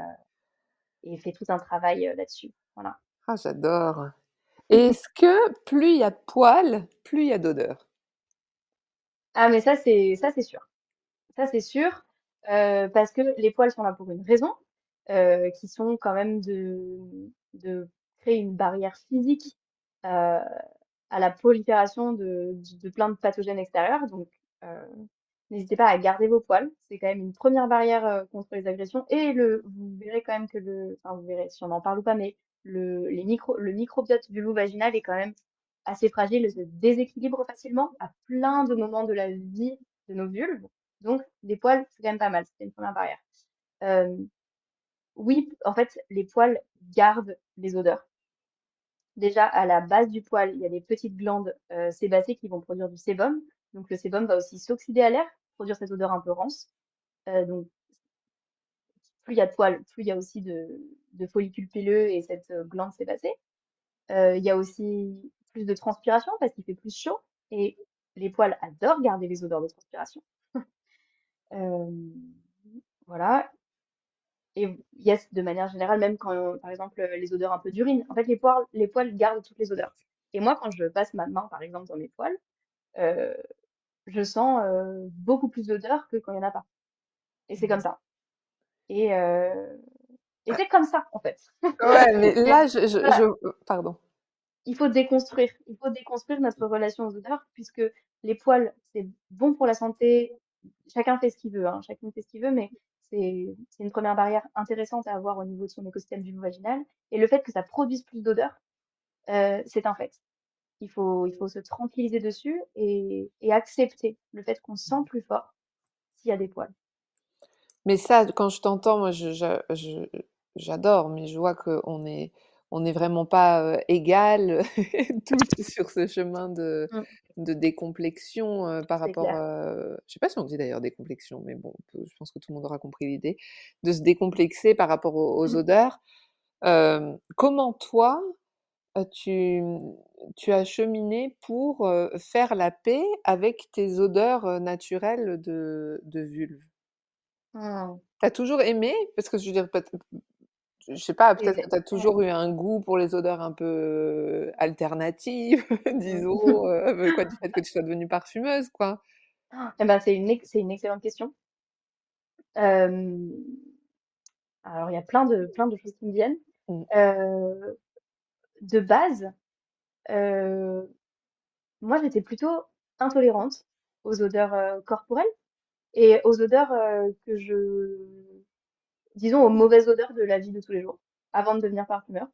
et fait tout un travail euh, là-dessus. Voilà. Ah, j'adore. Est-ce que plus il y a de poils, plus il y a d'odeur? Ah mais ça c'est ça c'est sûr. Ça c'est sûr euh, parce que les poils sont là pour une raison, euh, qui sont quand même de de créer une barrière physique euh, à la prolifération de, de, plein de pathogènes extérieurs. Donc euh, n'hésitez pas à garder vos poils. C'est quand même une première barrière euh, contre les agressions. Et le vous verrez quand même que le enfin vous verrez si on en parle ou pas, mais le les micro le microbiote vulvo-vaginal est quand même assez fragile, se déséquilibre facilement à plein de moments de la vie de nos vulves. Donc, les poils, c'est quand même pas mal. C'est une première barrière. Euh, oui, en fait, les poils gardent les odeurs. Déjà, à la base du poil, il y a des petites glandes euh, sébacées qui vont produire du sébum. Donc, le sébum va aussi s'oxyder à l'air, produire cette odeur un peu rance. Euh, donc, plus il y a de poils, plus il y a aussi de, follicules pileux et cette euh, glande sébacée. Euh, il y a aussi plus de transpiration parce qu'il fait plus chaud et les poils adorent garder les odeurs de transpiration. Voilà. Et yes, de manière générale, même quand, par exemple, les odeurs un peu d'urine, en fait, les poils, les poils gardent toutes les odeurs. Et moi, quand je passe ma main, par exemple, dans mes poils, euh, je sens euh, beaucoup plus d'odeurs que quand il n'y en a pas. Et c'est comme ça. Et, euh, et c'est comme ça, en fait. Ouais, mais là, je, je, Voilà. je- pardon. il faut déconstruire. Il faut déconstruire notre relation aux odeurs puisque les poils, c'est bon pour la santé. Chacun fait ce qu'il veut, hein. Chacun fait ce qu'il veut, mais c'est une première barrière intéressante à avoir au niveau de son écosystème vulvo-vaginal. Et le fait que ça produise plus d'odeurs, euh, c'est un fait. Il faut, il faut se tranquilliser dessus et, accepter le fait qu'on sent plus fort s'il y a des poils. Mais ça, quand je t'entends, moi, j'adore, mais je vois qu'on est, on n'est vraiment pas euh, égales toutes sur ce chemin de, Mm. de décomplexion euh, par rapport. clair. euh, je sais pas si on dit d'ailleurs décomplexion, mais bon, peut- je pense que tout le monde aura compris l'idée de se décomplexer par rapport aux, aux Mm. odeurs. Euh, comment toi, tu, tu as cheminé pour euh, faire la paix avec tes odeurs naturelles de, de vulve? Mm. T'as toujours aimé? Parce que je veux dire, je sais pas, peut-être que tu as toujours eu un goût pour les odeurs un peu alternatives, disons, euh, quoi, du fait que tu sois devenue parfumeuse, quoi. Eh ben, c'est une, c'est une excellente question. Euh, alors, il y a plein de, plein de choses qui me viennent. Mm. Euh, de base, euh, moi, j'étais plutôt intolérante aux odeurs euh, corporelles et aux odeurs euh, que je, disons, aux mauvaises odeurs de la vie de tous les jours, avant de devenir parfumeur.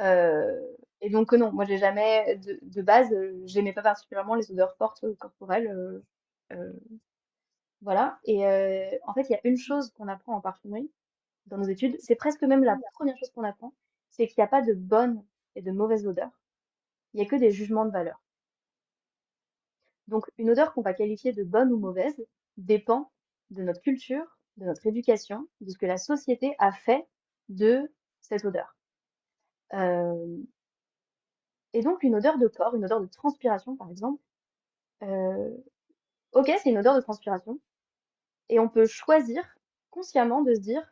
Euh, et donc, euh, non, moi, j'ai jamais, de, base, euh, j'aimais pas particulièrement les odeurs fortes euh, corporelles. voilà. Et en fait, il y a une chose qu'on apprend en parfumerie dans nos études, c'est presque même la première chose qu'on apprend, c'est qu'il n'y a pas de bonnes et de mauvaises odeurs. Il n'y a que des jugements de valeur. Donc, une odeur qu'on va qualifier de bonne ou mauvaise dépend de notre culture, de notre éducation, de ce que la société a fait de cette odeur. Euh, et donc, une odeur de corps, une odeur de transpiration, par exemple, euh, ok, c'est une odeur de transpiration, et on peut choisir consciemment de se dire,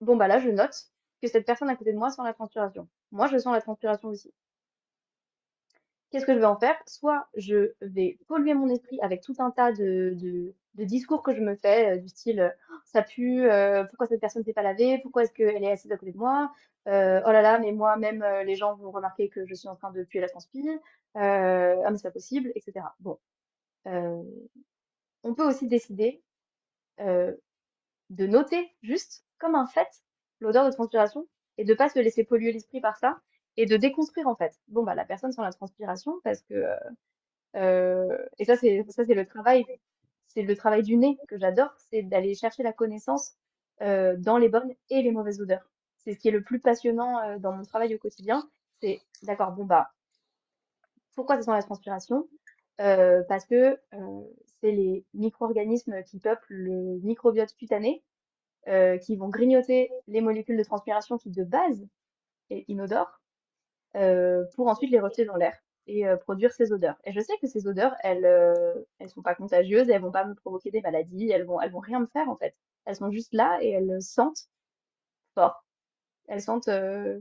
bon, bah là, je note que cette personne à côté de moi sent la transpiration. Moi, je sens la transpiration aussi. Qu'est-ce que je vais en faire? Soit je vais polluer mon esprit avec tout un tas de, discours que je me fais, euh, du style euh, ça pue, euh, pourquoi cette personne s'est pas lavée, pourquoi est-ce qu'elle est assise à côté de moi, euh, oh là là, mais moi même les gens vont remarquer que je suis en train de puer la transpi, euh, ah mais c'est pas possible, etc. Bon, on peut aussi décider de noter juste comme un fait l'odeur de transpiration et de pas se laisser polluer l'esprit par ça et de déconstruire en fait. Bon bah la personne sent la transpiration parce que euh, euh, et ça c'est ça c'est le travail c'est le travail du nez que j'adore, c'est d'aller chercher la connaissance euh, dans les bonnes et les mauvaises odeurs. C'est ce qui est le plus passionnant euh, dans mon travail au quotidien. C'est d'accord, bon bah pourquoi ça sent la transpiration? Euh, parce que euh, c'est les micro-organismes qui peuplent le microbiote cutané qui vont grignoter les molécules de transpiration qui de base est inodore pour ensuite les rejeter dans l'air et euh, produire ces odeurs. Et je sais que ces odeurs, elles, euh, elles sont pas contagieuses, elles vont pas me provoquer des maladies, elles vont, elles vont rien me faire en fait. Elles sont juste là et elles sentent fort. Elles sentent euh,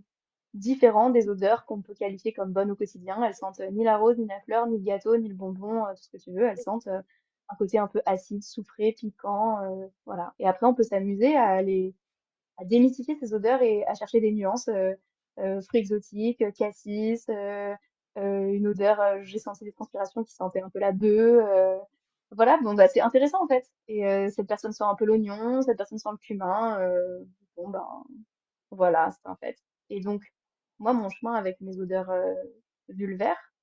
différent des odeurs qu'on peut qualifier comme bonnes au quotidien. Elles sentent euh, ni la rose, ni la fleur, ni le gâteau, ni le bonbon, euh, tout ce que tu veux. Elles sentent euh, un côté un peu acide, soufré, piquant, euh, voilà. Et après, on peut s'amuser à les à démystifier ces odeurs et à chercher des nuances. Euh, fruits exotiques, euh, cassis, euh, une odeur, j'ai senti des transpirations qui sentaient un peu la bœuf. voilà, bon bah c'est intéressant en fait. Et cette personne sent un peu l'oignon, cette personne sent le cumin. bon ben voilà, c'est un fait. Et donc moi mon chemin avec mes odeurs vulvaires,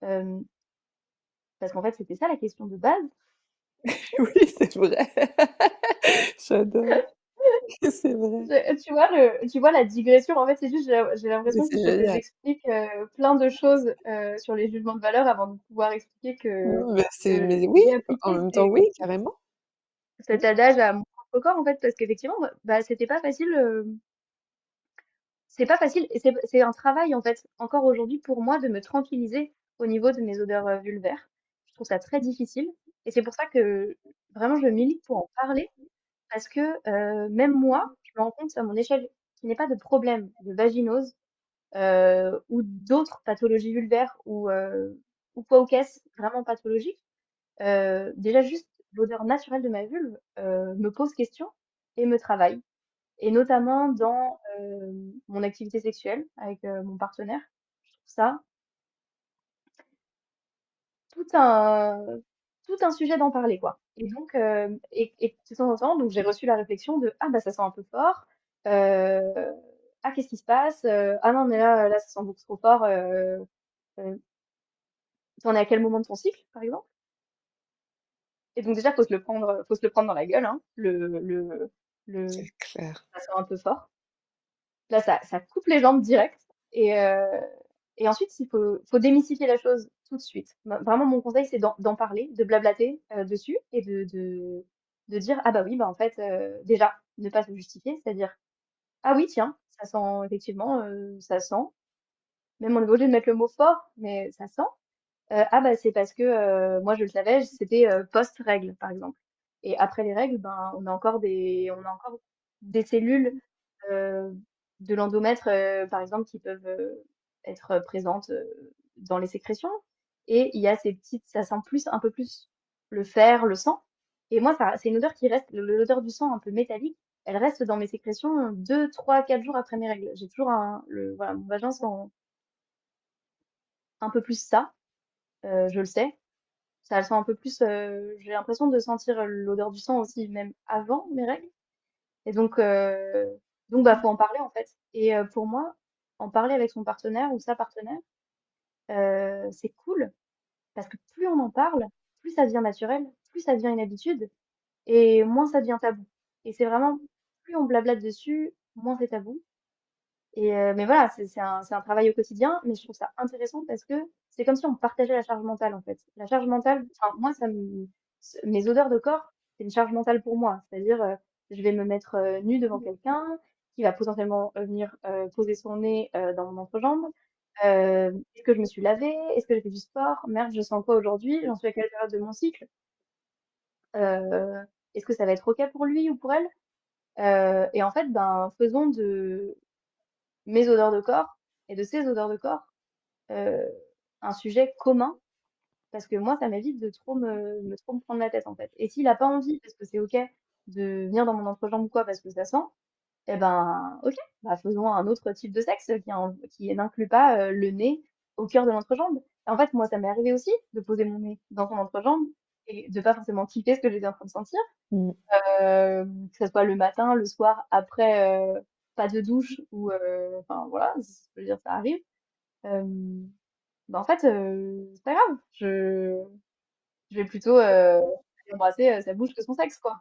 parce qu'en fait c'était ça la question de base. Oui, c'est vrai. J'adore. C'est vrai. Je- Tu vois le, tu vois la digression. En fait, c'est juste, j'ai l'impression que génial. j'explique euh, plein de choses euh, sur les jugements de valeur avant de pouvoir expliquer que, Non, mais que mais oui, en même temps, oui, carrément. cet adage à mon propre corps en fait, parce qu'effectivement, bah, c'était pas facile. euh, c'est pas facile c'est un travail en fait encore aujourd'hui pour moi de me tranquilliser au niveau de mes odeurs euh, vulvaires. Je trouve ça très difficile et c'est pour ça que vraiment je milite pour en parler parce que même moi, je me rends compte à mon échelle qu'il a pas de problème de vaginose ou d'autres pathologies vulvaires ou, euh, ou quoi ou qu'est-ce vraiment pathologiques. Euh, déjà juste l'odeur naturelle de ma vulve me pose question et me travaille. Et notamment dans mon activité sexuelle avec mon partenaire. Je trouve ça tout un, tout un sujet d'en parler, quoi. Et donc, euh, et, et de temps en temps, donc j'ai reçu la réflexion de ah bah ça sent un peu fort, euh, ah qu'est-ce qui se passe, Euh, ah non mais là là ça sent beaucoup trop fort. Euh, euh, t'en es à quel moment de ton cycle, par exemple? Et donc déjà faut se le prendre, faut se le prendre dans la gueule, hein, le le le clair. ça sent un peu fort. Là ça ça coupe les jambes direct et euh, et ensuite il faut faut démystifier la chose tout de suite. Vraiment mon conseil c'est d'en parler, de blablater euh, dessus et de dire ah bah oui bah en fait euh, déjà ne pas se justifier, c'est-à-dire ah oui tiens ça sent effectivement euh, ça sent même on est obligé de mettre le mot fort mais ça sent ah bah c'est parce que moi je le savais, c'était post-règles par exemple. Et après les règles, ben on a encore des on a encore des cellules de l'endomètre par exemple qui peuvent être présentes dans les sécrétions. Et il y a ces petites, ça sent plus un peu plus le fer, le sang. Et moi c'est une odeur qui reste, l'odeur du sang un peu métallique. Elle reste dans mes sécrétions deux, trois, quatre jours après mes règles. J'ai toujours un, le, voilà, mon vagin sent un peu plus ça, euh, je le sais. Ça sent un peu plus, euh, j'ai l'impression de sentir l'odeur du sang aussi, même avant mes règles. Et donc, euh, donc bah, faut en parler en fait. Et euh, pour moi, en parler avec son partenaire ou sa partenaire, c'est cool parce que plus on en parle, plus ça devient naturel, plus ça devient une habitude et moins ça devient tabou. Et c'est vraiment, plus on blablate dessus, moins c'est tabou. Et euh, mais voilà, c'est un, travail au quotidien, mais je trouve ça intéressant parce que c'est comme si on partageait la charge mentale en fait. La charge mentale, enfin moi ça me, mes odeurs de corps, c'est une charge mentale pour moi. C'est-à-dire, euh, je vais me mettre euh, nue devant quelqu'un qui va potentiellement venir poser son nez dans mon entrejambe. Euh, est-ce que je me suis lavée? Est-ce que j'ai fait du sport? Merde, je sens quoi aujourd'hui? J'en suis à quelle période de mon cycle? Euh, est-ce que ça va être OK pour lui ou pour elle? Euh, et en fait, ben, faisons de mes odeurs de corps et de ses odeurs de corps euh, un sujet commun parce que moi, ça m'évite de trop me, me trop me prendre la tête en fait. Et s'il a pas envie, parce que c'est ok de venir dans mon entrejambe ou quoi, parce que ça sent, eh ben ok, bah faisons un autre type de sexe qui, qui n'inclut pas euh, le nez au cœur de l'entrejambe. En fait, moi, ça m'est arrivé aussi de poser mon nez dans son entrejambe et de pas forcément kiffer ce que j'étais en train de sentir, mmh. euh, que ce soit le matin, le soir, après euh, pas de douche ou euh, enfin voilà, je veux dire, ça arrive. Euh, bah, en fait, euh, c'est pas grave. Je, je vais plutôt euh, embrasser sa bouche que son sexe, quoi.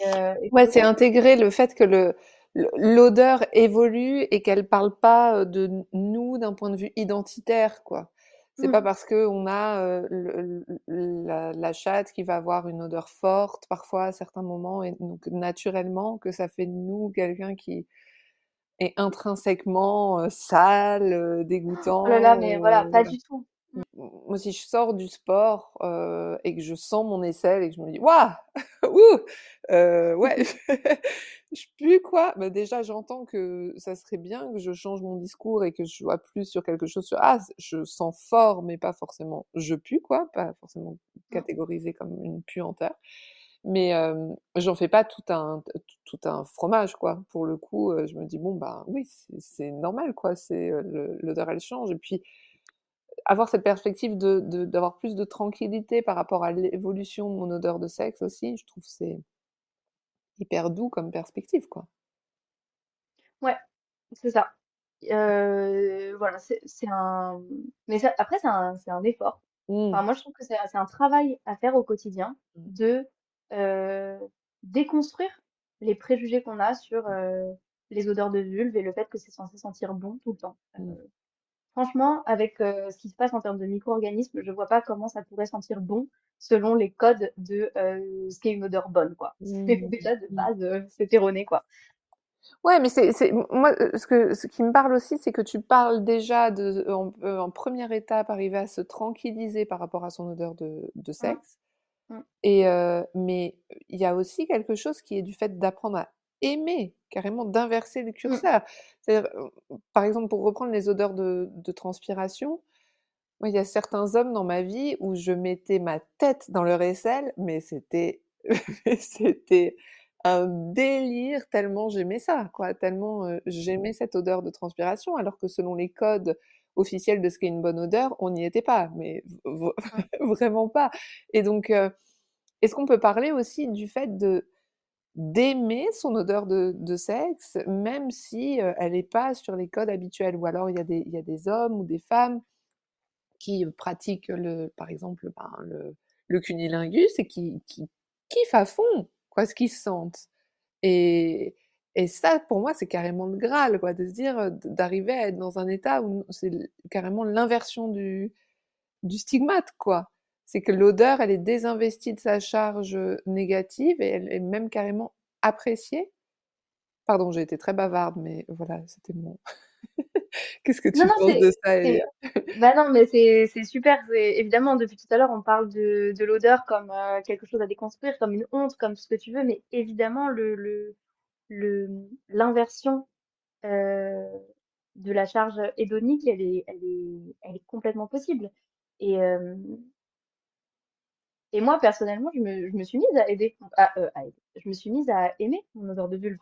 Mmh. ouais, c'est intégrer le fait que le l'odeur évolue et qu'elle parle pas de nous d'un point de vue identitaire, quoi. C'est pas mmh. parce que on a la, la, chatte qui va avoir une odeur forte parfois à certains moments et donc naturellement que ça fait de nous quelqu'un qui est intrinsèquement sale, dégoûtant. Oh là là, mais voilà, pas du tout. Moi, si je sors du sport et que je sens mon aisselle et que je me dis waouh, ouh, euh, ouais, je pue quoi bah Déjà, j'entends que ça serait bien que je change mon discours et que je sois plus sur quelque chose sur ah, je sens fort, mais pas forcément je pue quoi, pas forcément mmh. catégorisé comme une puanteur mais j'en fais pas tout un tout un fromage quoi. Pour le coup, je me dis bon bah oui c'est normal quoi. C'est l'odeur elle change et puis avoir cette perspective de d'avoir plus de tranquillité par rapport à l'évolution de mon odeur de sexe aussi, je trouve c'est hyper doux comme perspective quoi. Ouais, c'est ça. voilà, c'est un mais ça, après c'est un, un effort. Mmh. Enfin, moi je trouve que c'est un travail à faire au quotidien mmh. de euh, déconstruire les préjugés qu'on a sur euh, les odeurs de vulve et le fait que c'est censé sentir bon tout le temps. Mmh. Euh, franchement, avec ce qui se passe en termes de micro-organismes, je vois pas comment ça pourrait sentir bon selon les codes de ce qu'est une odeur bonne, quoi. Mmh. Déjà de mmh. base, c'est erroné, quoi. Ouais, mais c'est moi ce que ce qui me parle aussi, c'est que tu parles déjà de en, première étape arriver à se tranquilliser par rapport à son odeur de, de sexe. Mmh. Et mais il y a aussi quelque chose qui est du fait d'apprendre à aimer, carrément d'inverser le mmh. curseur. Par exemple, pour reprendre les odeurs de, transpiration, il y a certains hommes dans ma vie où je mettais ma tête dans leur aisselle, mais c'était c'était un délire tellement j'aimais ça, quoi, tellement j'aimais cette odeur de transpiration, alors que selon les codes officiel de ce qu'est une bonne odeur, on n'y était pas, mais vraiment pas. Et donc, euh, est-ce qu'on peut parler aussi du fait de d'aimer son odeur de, sexe, même si euh, elle n'est pas sur les codes habituels, ou alors il y, a des, y a des hommes ou des femmes qui pratiquent le, par exemple, ben, le, le cunilingus et qui, qui kiffent à fond quoi, ce qu'ils sentent. Et, et ça, pour moi, c'est carrément le Graal, quoi, de se dire, d'arriver à être dans un état où c'est carrément l'inversion du, du stigmate, quoi. C'est que l'odeur, elle est désinvestie de sa charge négative et elle est même carrément appréciée. Pardon, j'ai été très bavarde, mais voilà, c'était mon. Qu'est-ce que tu penses de ça, Elia? Bah non, mais c'est super. Évidemment, depuis tout à l'heure, on parle de, de l'odeur comme quelque chose à déconstruire, comme une honte, comme ce que tu veux, mais évidemment, le, le le l'inversion euh, de la charge hédonique, elle est, elle est, elle est complètement possible. Et, euh, et moi, personnellement, je me, je me suis mise à aider, à, euh, à aider. Je me suis mise à aimer mon odeur de vulve.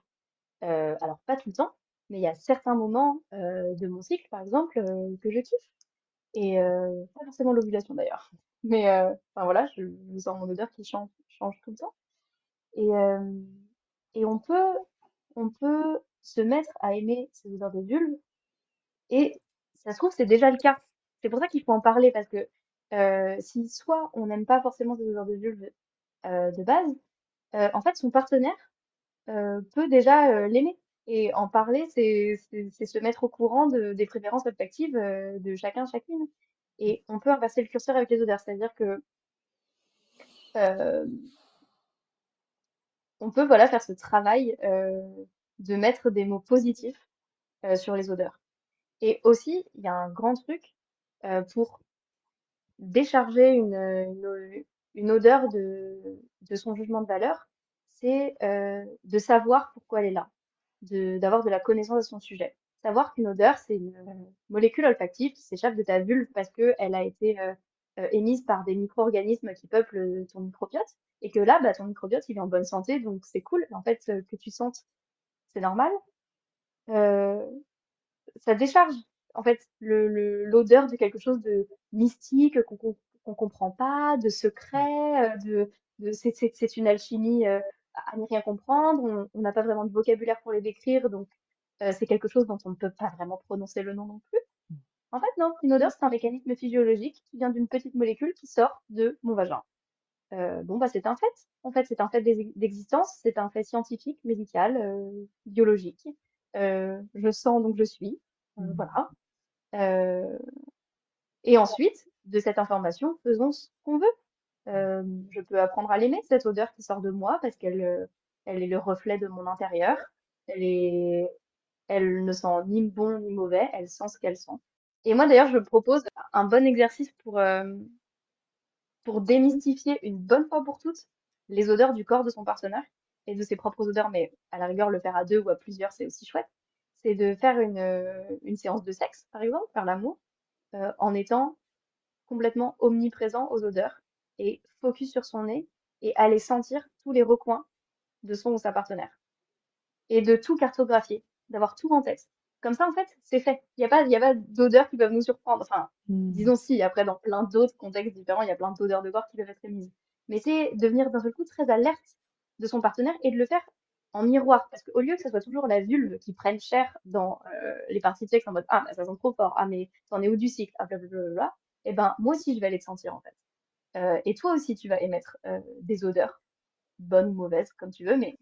Euh, alors, pas tout le temps, mais il y a certains moments euh, de mon cycle, par exemple, euh, que je kiffe. Et pas forcément l'ovulation d'ailleurs. Mais enfin voilà, je, je, sens mon odeur qui change, change tout le temps. Et, et on peut on peut se mettre à aimer ces odeurs de vulve. Et ça se trouve, c'est déjà le cas. C'est pour ça qu'il faut en parler parce que euh, si soit on n'aime pas forcément ces odeurs de vulve euh, de base, euh, en fait, son partenaire peut déjà l'aimer. Et en parler, c'est se mettre au courant de, des préférences olfactives de chacun, chacune. Et on peut inverser le curseur avec les odeurs. C'est-à-dire que on peut voilà faire ce travail euh, de mettre des mots positifs euh, sur les odeurs. Et aussi, il y a un grand truc euh, pour décharger une, odeur de, de, son jugement de valeur, c'est de savoir pourquoi elle est là, d'avoir de, la connaissance de son sujet. savoir qu'une odeur, c'est une molécule olfactive qui s'échappe de ta vulve parce qu'elle a été émise par des micro-organismes qui peuplent ton microbiote et que là, bah, ton microbiote, il est en bonne santé, donc c'est cool. En fait, que tu sentes, c'est normal. ça décharge en fait l'odeur de quelque chose de mystique qu'on qu'on comprend pas, de secret, de, de c'est une alchimie à ne rien comprendre. On n'a pas vraiment de vocabulaire pour les décrire, donc c'est quelque chose dont on ne peut pas vraiment prononcer le nom non plus. Mmh. En fait, non, une odeur, c'est un mécanisme physiologique qui vient d'une petite molécule qui sort de mon vagin. Euh, bon, bah, c'est un fait. En fait, c'est un fait d'existence, c'est un fait scientifique, médical, euh, biologique. Euh, je sens donc je suis. Mmh. Voilà. Et ensuite, de cette information, faisons ce qu'on veut. je peux apprendre à l'aimer, cette odeur qui sort de moi, parce qu'elle elle est le reflet de mon intérieur. Elle est, elle ne sent ni bon ni mauvais, elle sent ce qu'elle sent. Et moi d'ailleurs, je propose un bon exercice pour, pour démystifier une bonne fois pour toutes les odeurs du corps de son partenaire et de ses propres odeurs, mais à la rigueur, le faire à deux ou à plusieurs, c'est aussi chouette. C'est de faire une, une séance de sexe, par exemple, faire l'amour, euh, en étant complètement omniprésent aux odeurs et focus sur son nez et aller sentir tous les recoins de son ou sa partenaire. Et de tout cartographier, d'avoir tout en tête. Comme ça, en fait, c'est fait. Il n'y a pas, y a pas d'odeurs qui peuvent nous surprendre. Enfin, hmm. disons si, après, dans plein d'autres contextes différents, il y a plein d'odeurs de corps qui peuvent être émises. Mais c'est devenir d'un seul coup très alerte de son partenaire et de le faire en miroir. Parce qu'au lieu que ce soit toujours la vulve qui prenne cher dans euh, les parties de sexe en mode Ah, mais ça sent trop fort, ah, mais t'en es où du cycle, ah, blablabla, et eh ben, moi aussi, je vais aller te sentir, en fait. Euh, et toi aussi, tu vas émettre euh, des odeurs, bonnes ou mauvaises, comme tu veux, mais.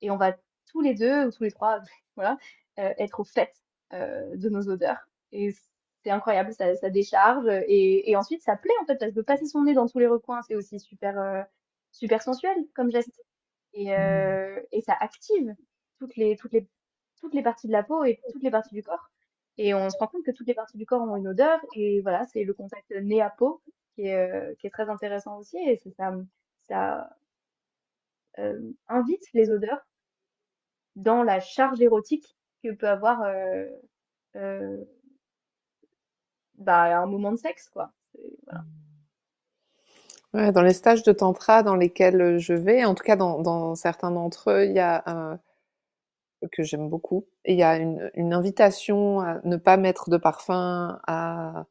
et on va tous les deux ou tous les trois, voilà, être au fait de nos odeurs. Et c'est incroyable, ça, décharge. Et, ensuite, ça plaît en fait, parce que passer son nez dans tous les recoins, c'est aussi super, super sensuel comme geste. Et, mmh. et ça active toutes les, toutes, les, toutes les parties de la peau et toutes les parties du corps. Et on se rend compte que toutes les parties du corps ont une odeur. Et voilà, c'est le contact nez à peau qui est, qui est très intéressant aussi. Et ça, ça euh, invite les odeurs dans la charge érotique que peut avoir euh, euh, bah, un moment de sexe, quoi. Dans les stages de tantra dans lesquels je vais, en tout cas dans, certains d'entre eux, il y a un, que j'aime beaucoup, il y a une, invitation à ne pas mettre de parfum, à,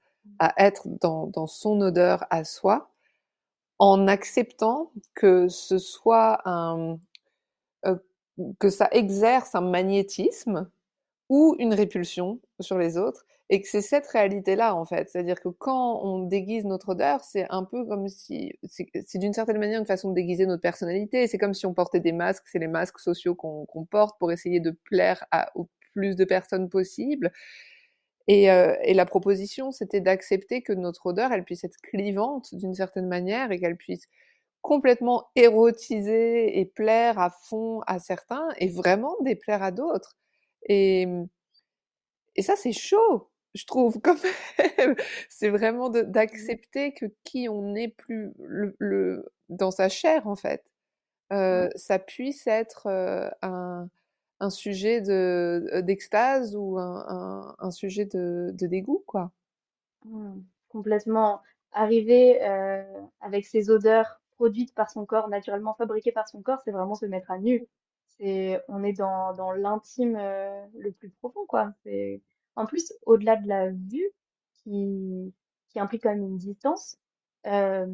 être dans, son odeur à soi, en acceptant que ce soit euh, que ça exerce un magnétisme ou une répulsion sur les autres et que c'est cette réalité-là en fait. C'est-à-dire que quand on déguise notre odeur, c'est un peu comme si, c'est d'une certaine manière une façon de déguiser notre personnalité. C'est comme si on portait des masques, c'est les masques sociaux qu'on porte pour essayer de plaire à, au plus de personnes possible. Et, euh, et la proposition, c'était d'accepter que notre odeur, elle puisse être clivante d'une certaine manière et qu'elle puisse complètement érotiser et plaire à fond à certains et vraiment déplaire à d'autres. Et ça, c'est chaud, je trouve, quand même. c'est vraiment mmh d'accepter que qui on est plus le, dans sa chair, en fait, euh, ça puisse être un, un, sujet d'extase ou un, un, sujet de, de, dégoût, quoi. Mmh, complètement. Arriver avec ces odeurs produites par son corps, naturellement fabriquées par son corps, c'est vraiment se mettre à nu c'est on est dans, dans l'intime le plus profond quoi c'est en plus au-delà de la vue qui qui implique quand même une distance euh,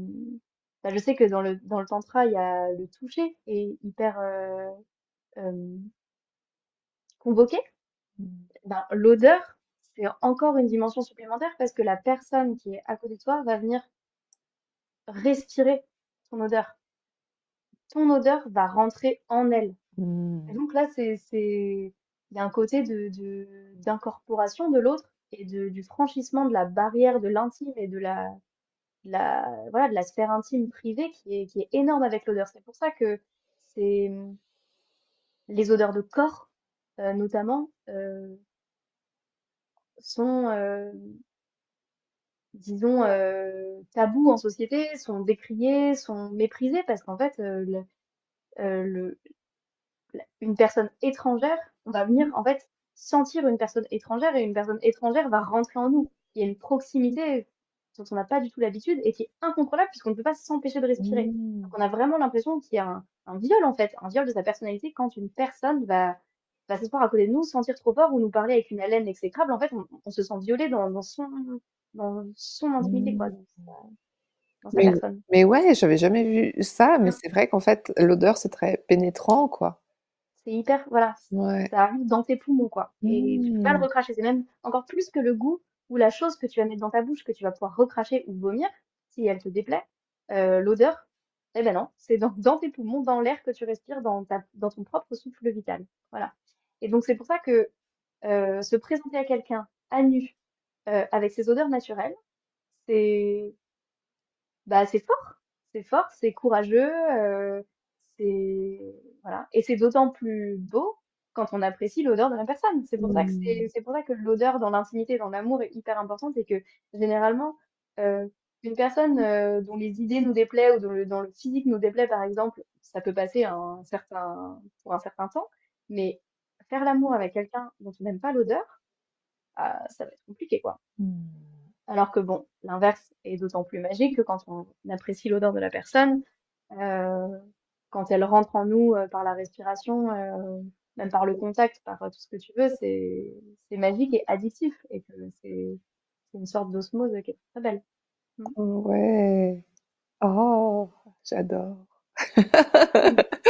bah, je sais que dans le dans le tantra il y a le toucher et hyper euh, euh, convoqué mmh. ben, l'odeur c'est encore une dimension supplémentaire parce que la personne qui est à côté de toi va venir respirer ton odeur ton odeur va rentrer en elle Mmh. donc là, c'est, il y a un côté d'incorporation de l'autre et du franchissement de la barrière de l'intime et de la, voilà, de la sphère intime privée qui est, énorme avec l'odeur. C'est pour ça que les odeurs de corps, euh, notamment, euh, sont, euh, disons, tabous en société, sont décriés, sont méprisés parce qu'en fait, le, une personne étrangère, on va venir en fait sentir une personne étrangère et une personne étrangère va rentrer en nous. Il y a une proximité dont on n'a pas du tout l'habitude et qui est incontrôlable puisqu'on ne peut pas s'empêcher de respirer. Mmh. Donc on a vraiment l'impression qu'il y a un, un viol en fait, un viol de sa personnalité quand une personne va, va s'asseoir à côté de nous, sentir trop fort ou nous parler avec une haleine exécrable. En fait, on, on se sent violé dans, dans son dans son intimité quoi, dans sa, Mais, personne. mais ouais, j'avais jamais vu ça, mais Mm. c'est vrai qu'en fait, l'odeur, c'est très pénétrant, quoi. C'est hyper voilà, Ouais. ça arrive dans tes poumons quoi et tu peux pas le Mmh. recracher. C'est même encore plus que le goût ou la chose que tu vas mettre dans ta bouche que tu vas pouvoir recracher ou vomir si elle te déplaît. Euh, l'odeur, eh ben non, c'est dans, dans tes poumons, dans l'air que tu respires, dans ta, dans ton propre souffle vital. Voilà. Et donc c'est pour ça que euh, se présenter à quelqu'un à nu euh, avec ses odeurs naturelles, c'est bah c'est fort, c'est fort, c'est courageux, c'est voilà, et c'est d'autant plus beau quand on apprécie l'odeur de la personne. C'est pour ça que Mmh. c'est c'est pour ça que l'odeur dans l'intimité, dans l'amour est hyper importante et que généralement euh, une personne euh, dont les idées nous déplaient ou dont le, dont le physique nous déplaît par exemple, ça peut passer un certain pour un certain temps, mais faire l'amour avec quelqu'un dont on n'aime pas l'odeur, ah, ça va être compliqué quoi. Mmh. Alors que bon, l'inverse est d'autant plus magique que quand on apprécie l'odeur de la personne, euh, quand elle rentre en nous euh, par la respiration, euh, même par le contact, par euh, tout ce que tu veux, c'est magique et addictif et que c'est une sorte d'osmose qui est très belle. Mm. Ouais. Oh, j'adore.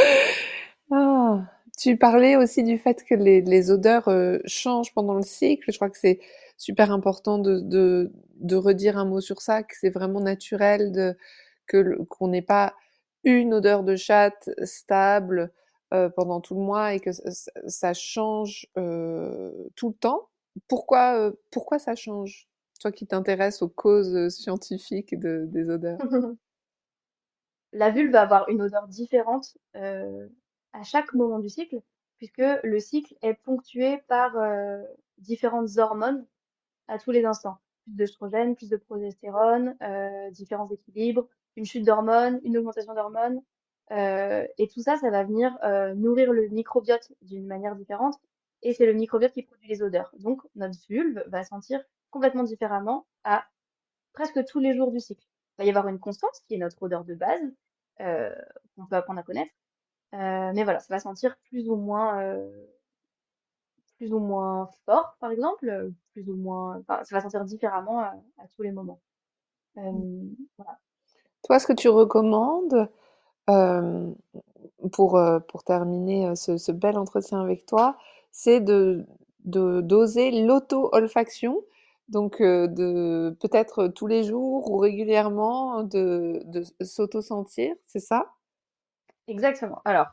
Ah, tu parlais aussi du fait que les, les odeurs euh, changent pendant le cycle. Je crois que c'est super important de, de, de redire un mot sur ça, que c'est vraiment naturel de, que qu'on n'ait pas une odeur de chatte stable euh, pendant tout le mois et que ça, change euh, tout le temps. Pourquoi, euh, pourquoi ça change? Toi qui t'intéresses aux causes scientifiques de, des odeurs. La vulve va avoir une odeur différente euh, à chaque moment du cycle, puisque le cycle est ponctué par euh, différentes hormones à tous les instants. Plus d'œstrogène, plus de progestérone, euh, différents équilibres, une chute d'hormones, une augmentation d'hormones. euh, et tout ça, ça va venir euh, nourrir le microbiote d'une manière différente. Et c'est le microbiote qui produit les odeurs. Donc, notre vulve va sentir complètement différemment à presque tous les jours du cycle. Il va y avoir une constante qui est notre odeur de base, euh, qu'on peut apprendre à connaître. Euh, mais voilà, ça va sentir plus ou moins, euh, plus ou moins fort, par exemple, plus ou moins, enfin, ça va sentir différemment à, à tous les moments. Euh, voilà. Toi, ce que tu recommandes pour, pour terminer ce, ce bel entretien avec toi, c'est de, d'oser l'auto-olfaction, donc de peut-être tous les jours ou régulièrement de, de s'auto-sentir, c'est ça? Exactement. Alors,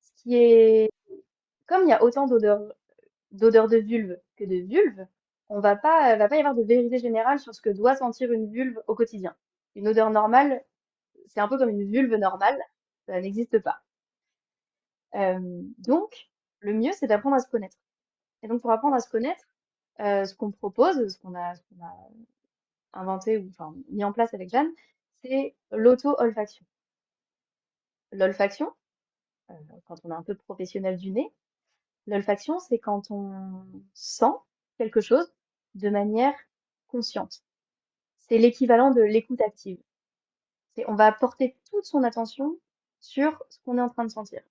ce qui est, comme il y a autant d'odeurs, d'odeurs de vulve que de vulve, on va pas, va pas y avoir de vérité générale sur ce que doit sentir une vulve au quotidien. Une odeur normale, c'est un peu comme une vulve normale, ça n'existe pas. Euh, donc, le mieux, c'est d'apprendre à se connaître. Et donc, pour apprendre à se connaître, euh, ce qu'on propose, ce qu'on a, inventé ou mis en place avec Jeanne, c'est l'auto-olfaction. L'olfaction, euh, quand on est un peu professionnel du nez, l'olfaction, c'est quand on sent quelque chose de manière consciente. C'est l'équivalent de l'écoute active. C'est on va porter toute son attention sur ce qu'on est en train de sentir.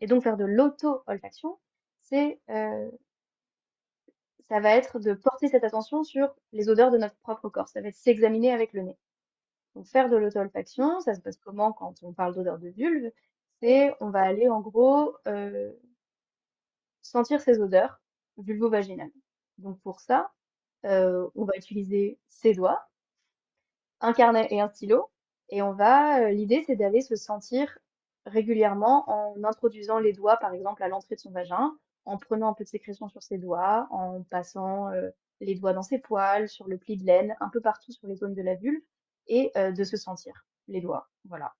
Et donc faire de l'auto-olfaction, c'est euh, ça va être de porter cette attention sur les odeurs de notre propre corps. Ça va être s'examiner avec le nez. Donc faire de l'auto-olfaction, ça se passe comment quand on parle d'odeur de vulve? C'est on va aller en gros euh, sentir ces odeurs vulvo-vaginales. Donc pour ça, euh, on va utiliser ses doigts, un carnet et un stylo, et on va. euh, L'idée c'est d'aller se sentir régulièrement en introduisant les doigts, par exemple, à l'entrée de son vagin, en prenant un peu de sécrétion sur ses doigts, en passant euh, les doigts dans ses poils, sur le pli de laine, un peu partout sur les zones de la vulve, et euh, de se sentir les doigts. Voilà.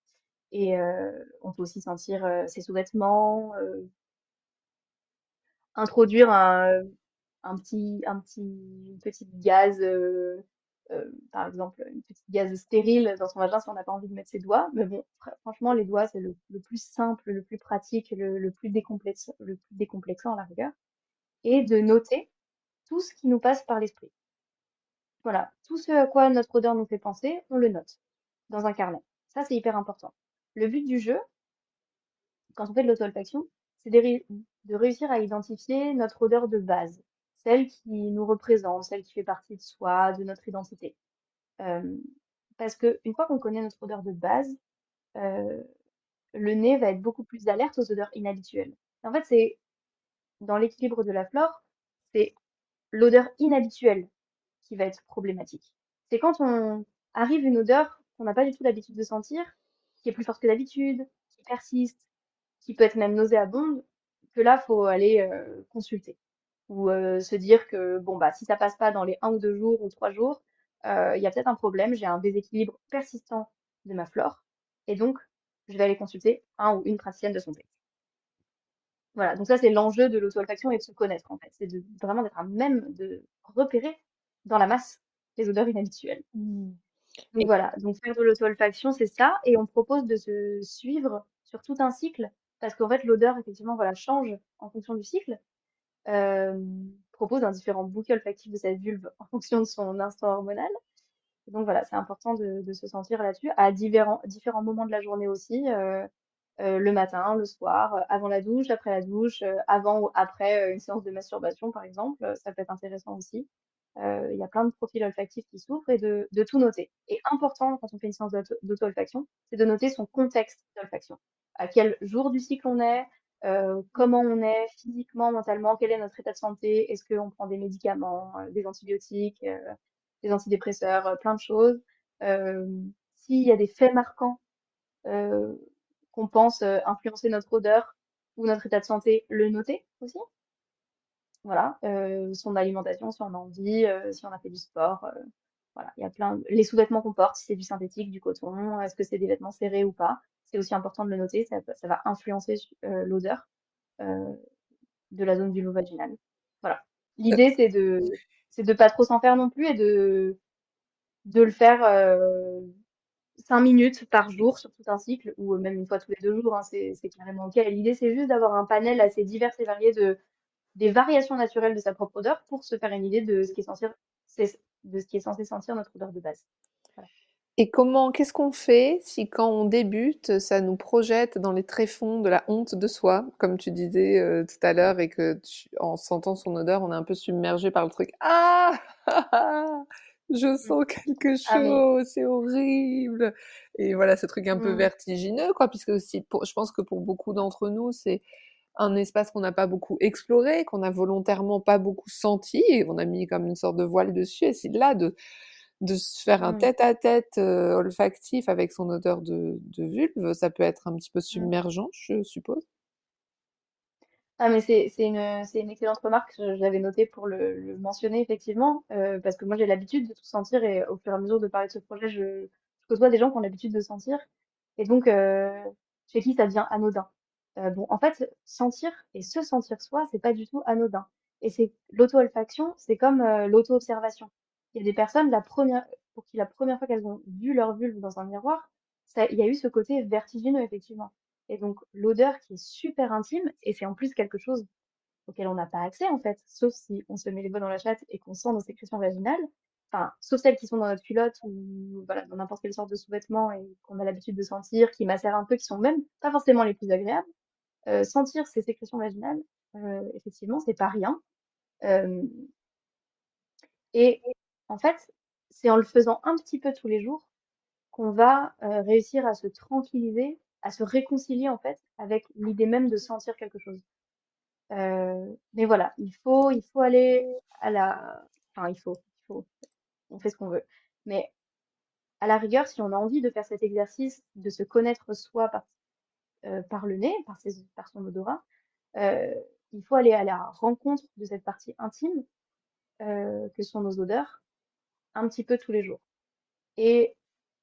Et euh, on peut aussi sentir euh, ses sous-vêtements, euh, introduire un, un petit, un petit, une petite gaz, euh, par exemple, une petite gaz stérile dans son vagin si on n'a pas envie de mettre ses doigts. Mais bon, fr- franchement, les doigts, c'est le, plus simple, le plus pratique, le, plus décomplexant, le plus à la rigueur. et de noter tout ce qui nous passe par l'esprit. Voilà, tout ce à quoi notre odeur nous fait penser, on le note dans un carnet. Ça, c'est hyper important. Le but du jeu, quand on fait de l'auto-olfaction, c'est de, réussir à identifier notre odeur de base, celle qui nous représente, celle qui fait partie de soi, de notre identité. Parce que une fois qu'on connaît notre odeur de base, le nez va être beaucoup plus alerte aux odeurs inhabituelles. En fait, c'est dans l'équilibre de la flore, c'est l'odeur inhabituelle qui va être problématique. C'est quand on arrive une odeur qu'on n'a pas du tout l'habitude de sentir, qui est plus forte que d'habitude, qui persiste, qui peut être même nauséabonde, que là, faut aller consulter ou euh, se dire que bon bah si ça passe pas dans les un ou deux jours ou trois jours, euh, il y a peut-être un problème, j'ai un déséquilibre persistant de ma flore, et donc je vais aller consulter un ou une praticienne de santé. Voilà, donc ça c'est l'enjeu de l'auto-olfaction et de se connaître en fait, c'est de, vraiment d'être à même de repérer dans la masse les odeurs inhabituelles. Mmh. Donc voilà, donc faire de l'auto-olfaction c'est ça, et on propose de se suivre sur tout un cycle, parce qu'en fait l'odeur effectivement voilà change en fonction du cycle. Propose un différent bouquet olfactif de cette vulve en fonction de son instant hormonal. donc voilà, c'est important de, se sentir là-dessus à différents, moments de la journée aussi. Euh, euh, le matin, le soir, euh, avant la douche, après la douche, avant ou après une séance de masturbation, par exemple. Ça peut être intéressant aussi. Il y a plein de profils olfactifs qui souffrent et de, de tout noter. Et important quand on fait une séance d'auto-olfaction, c'est de noter son contexte d'olfaction. À quel jour du cycle on est, euh, comment on est physiquement, mentalement, quel est notre état de santé, est-ce qu'on prend des médicaments, des antibiotiques, euh, des antidépresseurs, plein de choses. Euh, S'il y a des faits marquants qu'on pense euh, influencer notre odeur ou notre état de santé, le noter aussi. Voilà, euh, son alimentation, si on a envie, euh, si on a fait du sport. voilà, il y a plein. Les sous-vêtements qu'on porte, si c'est du synthétique, du coton, est-ce que c'est des vêtements serrés ou pas? C'est aussi important de le noter, ça, ça va influencer l'odeur de la zone du vaginal. Voilà. L'idée, c'est de c'est de pas trop s'en faire non plus et de de le faire euh, 5 minutes par jour sur tout un cycle, ou même une fois tous les deux jours, hein, c'est carrément ok. L'idée, c'est juste d'avoir un panel assez divers et varié de des variations naturelles de sa propre odeur pour se faire une idée de ce qui est censé, de ce qui est censé sentir notre odeur de base. Et comment, qu'est-ce qu'on fait si quand on débute, ça nous projette dans les tréfonds de la honte de soi, comme tu disais euh, tout à l'heure, et que en sentant son odeur, on est un peu submergé par le truc. Ah je mmh. sens quelque ah chose, c'est horrible. Et voilà, ce truc un peu mmh. vertigineux, quoi, puisque aussi, pour, je pense que pour beaucoup d'entre nous, c'est un espace qu'on n'a pas beaucoup exploré, qu'on a volontairement pas beaucoup senti, et on a mis comme une sorte de voile dessus. Et c'est là de de se faire un mmh. tête-à-tête euh, olfactif avec son odeur de, de vulve, ça peut être un petit peu submergent, je suppose. Ah, mais c'est une, une excellente remarque, je, l'avais noté pour le, le mentionner effectivement, euh, parce que moi j'ai l'habitude de tout sentir et au fur et à mesure de parler de ce projet, je, je côtoie des gens qui ont l'habitude de sentir et donc euh, chez qui ça devient anodin. Euh, bon, en fait, sentir et se sentir soi, c'est pas du tout anodin. Et c'est l'auto-olfaction, c'est comme euh, l'auto-observation. Il y a des personnes, la première, pour qui la première fois qu'elles ont vu leur vulve dans un miroir, ça, il y a eu ce côté vertigineux effectivement. Et donc l'odeur qui est super intime, et c'est en plus quelque chose auquel on n'a pas accès en fait, sauf si on se met les doigts dans la chatte et qu'on sent nos sécrétions vaginales, enfin, sauf celles qui sont dans notre culotte ou voilà, dans n'importe quelle sorte de sous-vêtements et qu'on a l'habitude de sentir, qui macèrent un peu, qui sont même pas forcément les plus agréables. Euh, sentir ces sécrétions vaginales, euh, effectivement, c'est pas rien. Euh, et en fait, c'est en le faisant un petit peu tous les jours qu'on va euh, réussir à se tranquilliser à se réconcilier en fait avec l'idée même de sentir quelque chose. Euh, mais voilà, il faut, il faut aller à la, enfin il faut, il faut, on fait ce qu'on veut. Mais à la rigueur, si on a envie de faire cet exercice, de se connaître soi par, euh, le nez, par, par son odorat, il faut aller à la rencontre de cette partie intime que sont nos odeurs un petit peu tous les jours. Et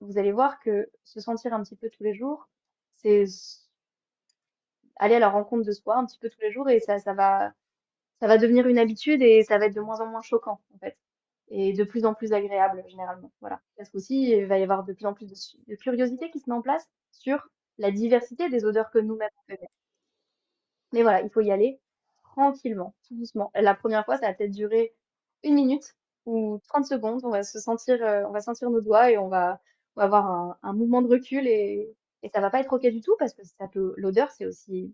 vous allez voir que se sentir un petit peu tous les jours, c'est aller à la rencontre de soi un petit peu tous les jours et ça, ça va, ça va devenir une habitude et ça va être de moins en moins choquant, en fait. Et de plus en plus agréable, généralement. Voilà. Parce qu'aussi, il va y avoir de plus en plus de, curiosité qui se met en place sur la diversité des odeurs que nous-mêmes on. Mais voilà, il faut y aller tranquillement, tout doucement. La première fois, ça va peut-être durer une minute ou 30 secondes. On va se sentir, on va sentir nos doigts et on va, on va avoir un, un mouvement de recul et, et ça va pas être ok du tout parce que ça peut, l'odeur, c'est aussi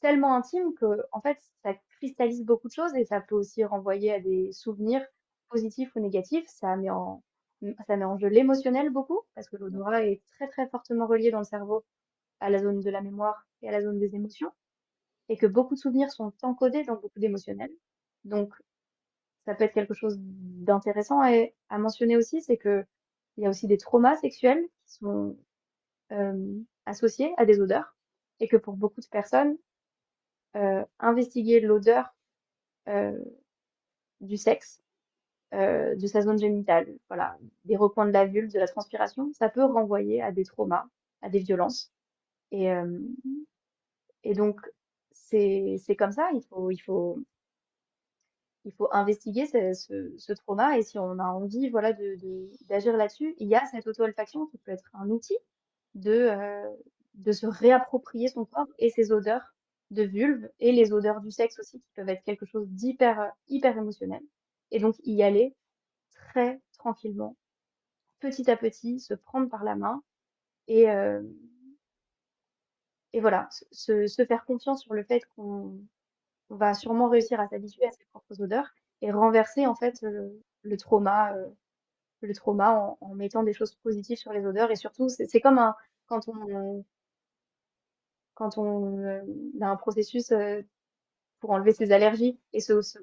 tellement intime que, en fait, ça cristallise beaucoup de choses et ça peut aussi renvoyer à des souvenirs positifs ou négatifs. Ça met en, ça met en jeu l'émotionnel beaucoup parce que l'odorat est très très fortement relié dans le cerveau à la zone de la mémoire et à la zone des émotions et que beaucoup de souvenirs sont encodés dans beaucoup d'émotionnels. Donc, ça peut être quelque chose d'intéressant à, mentionner aussi, c'est que il y a aussi des traumas sexuels qui sont euh, associés à des odeurs et que pour beaucoup de personnes, euh, investiguer l'odeur euh, du sexe, euh, de sa zone génitale, voilà, des recoins de la vulve, de la transpiration, ça peut renvoyer à des traumas, à des violences. Et, euh, et donc, c'est comme ça, il faut, il faut, il faut investiguer ce, trauma et si on a envie voilà, d'agir là-dessus, il y a cette auto-olfaction qui peut être un outil de, euh, de se réapproprier son corps et ses odeurs de vulve et les odeurs du sexe aussi qui peuvent être quelque chose d'hyper hyper émotionnel. Et donc y aller très tranquillement, petit à petit, se prendre par la main et, euh, et voilà, se, se, faire confiance sur le fait qu'on va sûrement réussir à s'habituer à ses propres odeurs et renverser en fait le, le trauma, euh, le trauma en, en, mettant des choses positives sur les odeurs et surtout c'est comme un quand on quand on euh, a un processus euh, pour enlever ses allergies et se, se,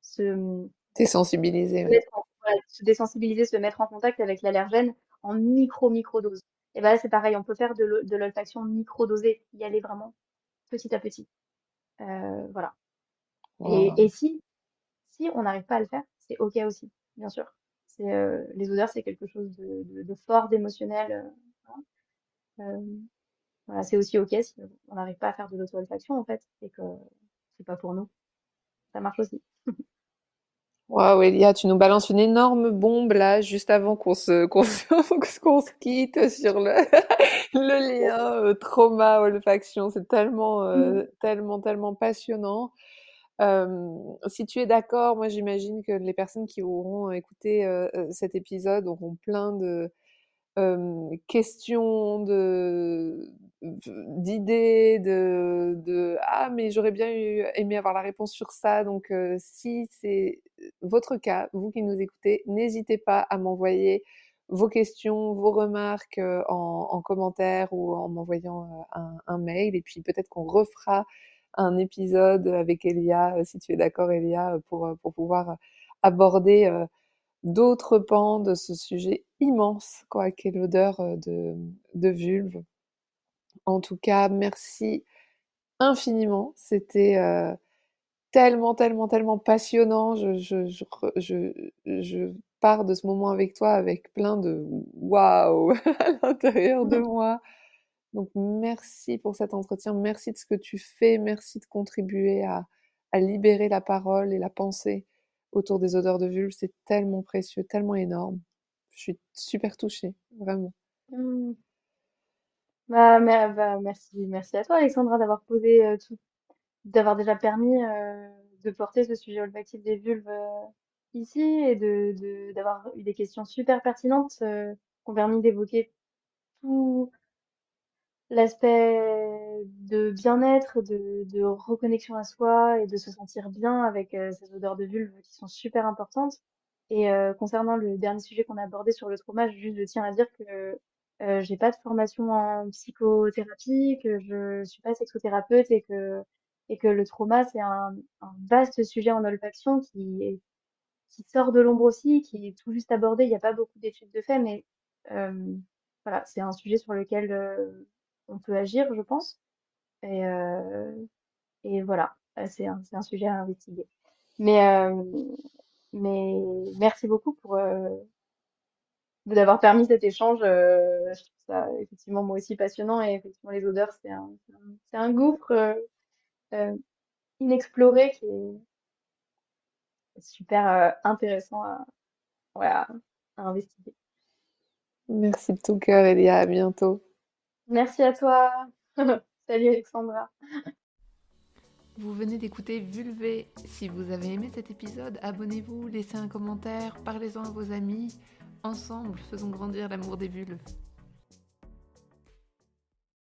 se désensibiliser, se, ouais. se désensibiliser, se mettre en contact avec l'allergène en micro micro dose. Et ben c'est pareil, on peut faire de l'olfaction micro dosée, y aller vraiment petit à petit. Euh, voilà. Wow. Et, et, si si on n'arrive pas à le faire, c'est ok aussi, bien sûr. C'est euh, les odeurs, c'est quelque chose de, de, de fort, d'émotionnel. Euh, voilà, c'est aussi ok si on n'arrive pas à faire de l'auto-olfaction en fait et que c'est pas pour nous. Ça marche aussi. Waouh, Elia, tu nous balances une énorme bombe là, juste avant qu'on se, qu'on se, qu'on se quitte sur le, le lien euh, trauma-olfaction. C'est tellement, euh, tellement, tellement passionnant. Si tu es d'accord, moi j'imagine que les personnes qui auront écouté cet épisode auront plein de, questions, de d'idées, de, de ah mais j'aurais bien aimé avoir la réponse sur ça. Donc si c'est votre cas, vous qui nous écoutez, n'hésitez pas à m'envoyer vos questions, vos remarques en, en, commentaire ou en m'envoyant un, mail. Et puis peut-être qu'on refera un épisode avec Elia, si tu es d'accord Elia, pour, pour pouvoir aborder d'autres pans de ce sujet immense, quoi, qu'est l'odeur de, de vulve. En tout cas, merci infiniment. C'était euh, tellement, tellement, tellement passionnant. Je, je, je, je, je pars de ce moment avec toi avec plein de waouh à l'intérieur de moi. Donc merci pour cet entretien, merci de ce que tu fais, merci de contribuer à, à libérer la parole et la pensée autour des odeurs de vulve, c'est tellement précieux, tellement énorme. Je suis super touchée, vraiment. Mmh. Bah, mais, bah, merci, merci à toi, Alexandra, d'avoir posé euh, tout, d'avoir déjà permis euh, de porter ce sujet olfactif des vulves euh, ici et de, d'avoir eu des questions super pertinentes qui ont permis d'évoquer tout l'aspect de bien-être, de, de, reconnexion à soi et de se sentir bien avec euh, ces odeurs de vulve qui sont super importantes. Et euh, concernant le dernier sujet qu'on a abordé sur le trauma, juste je tiens à dire que euh, j'ai pas de formation en psychothérapie, que je suis pas sexothérapeute et que et que le trauma c'est un, un, vaste sujet en olfaction qui est, qui sort de l'ombre aussi, qui est tout juste abordé. Il n'y a pas beaucoup d'études de fait, mais euh, voilà, c'est un sujet sur lequel euh, on peut agir, je pense. Et, euh, voilà, euh, c'est un, sujet à investiguer. Mais, euh, merci beaucoup pour euh, d'avoir permis cet échange. je trouve ça effectivement moi aussi passionnant et effectivement les odeurs, c'est un, gouffre inexploré qui est super intéressant à investiguer. Merci de tout cœur, Elia. À bientôt. Merci à toi. Salut Alexandra. Vous venez d'écouter Vulvé. Si vous avez aimé cet épisode, abonnez-vous, laissez un commentaire, parlez-en à vos amis. Ensemble, faisons grandir l'amour des vulves.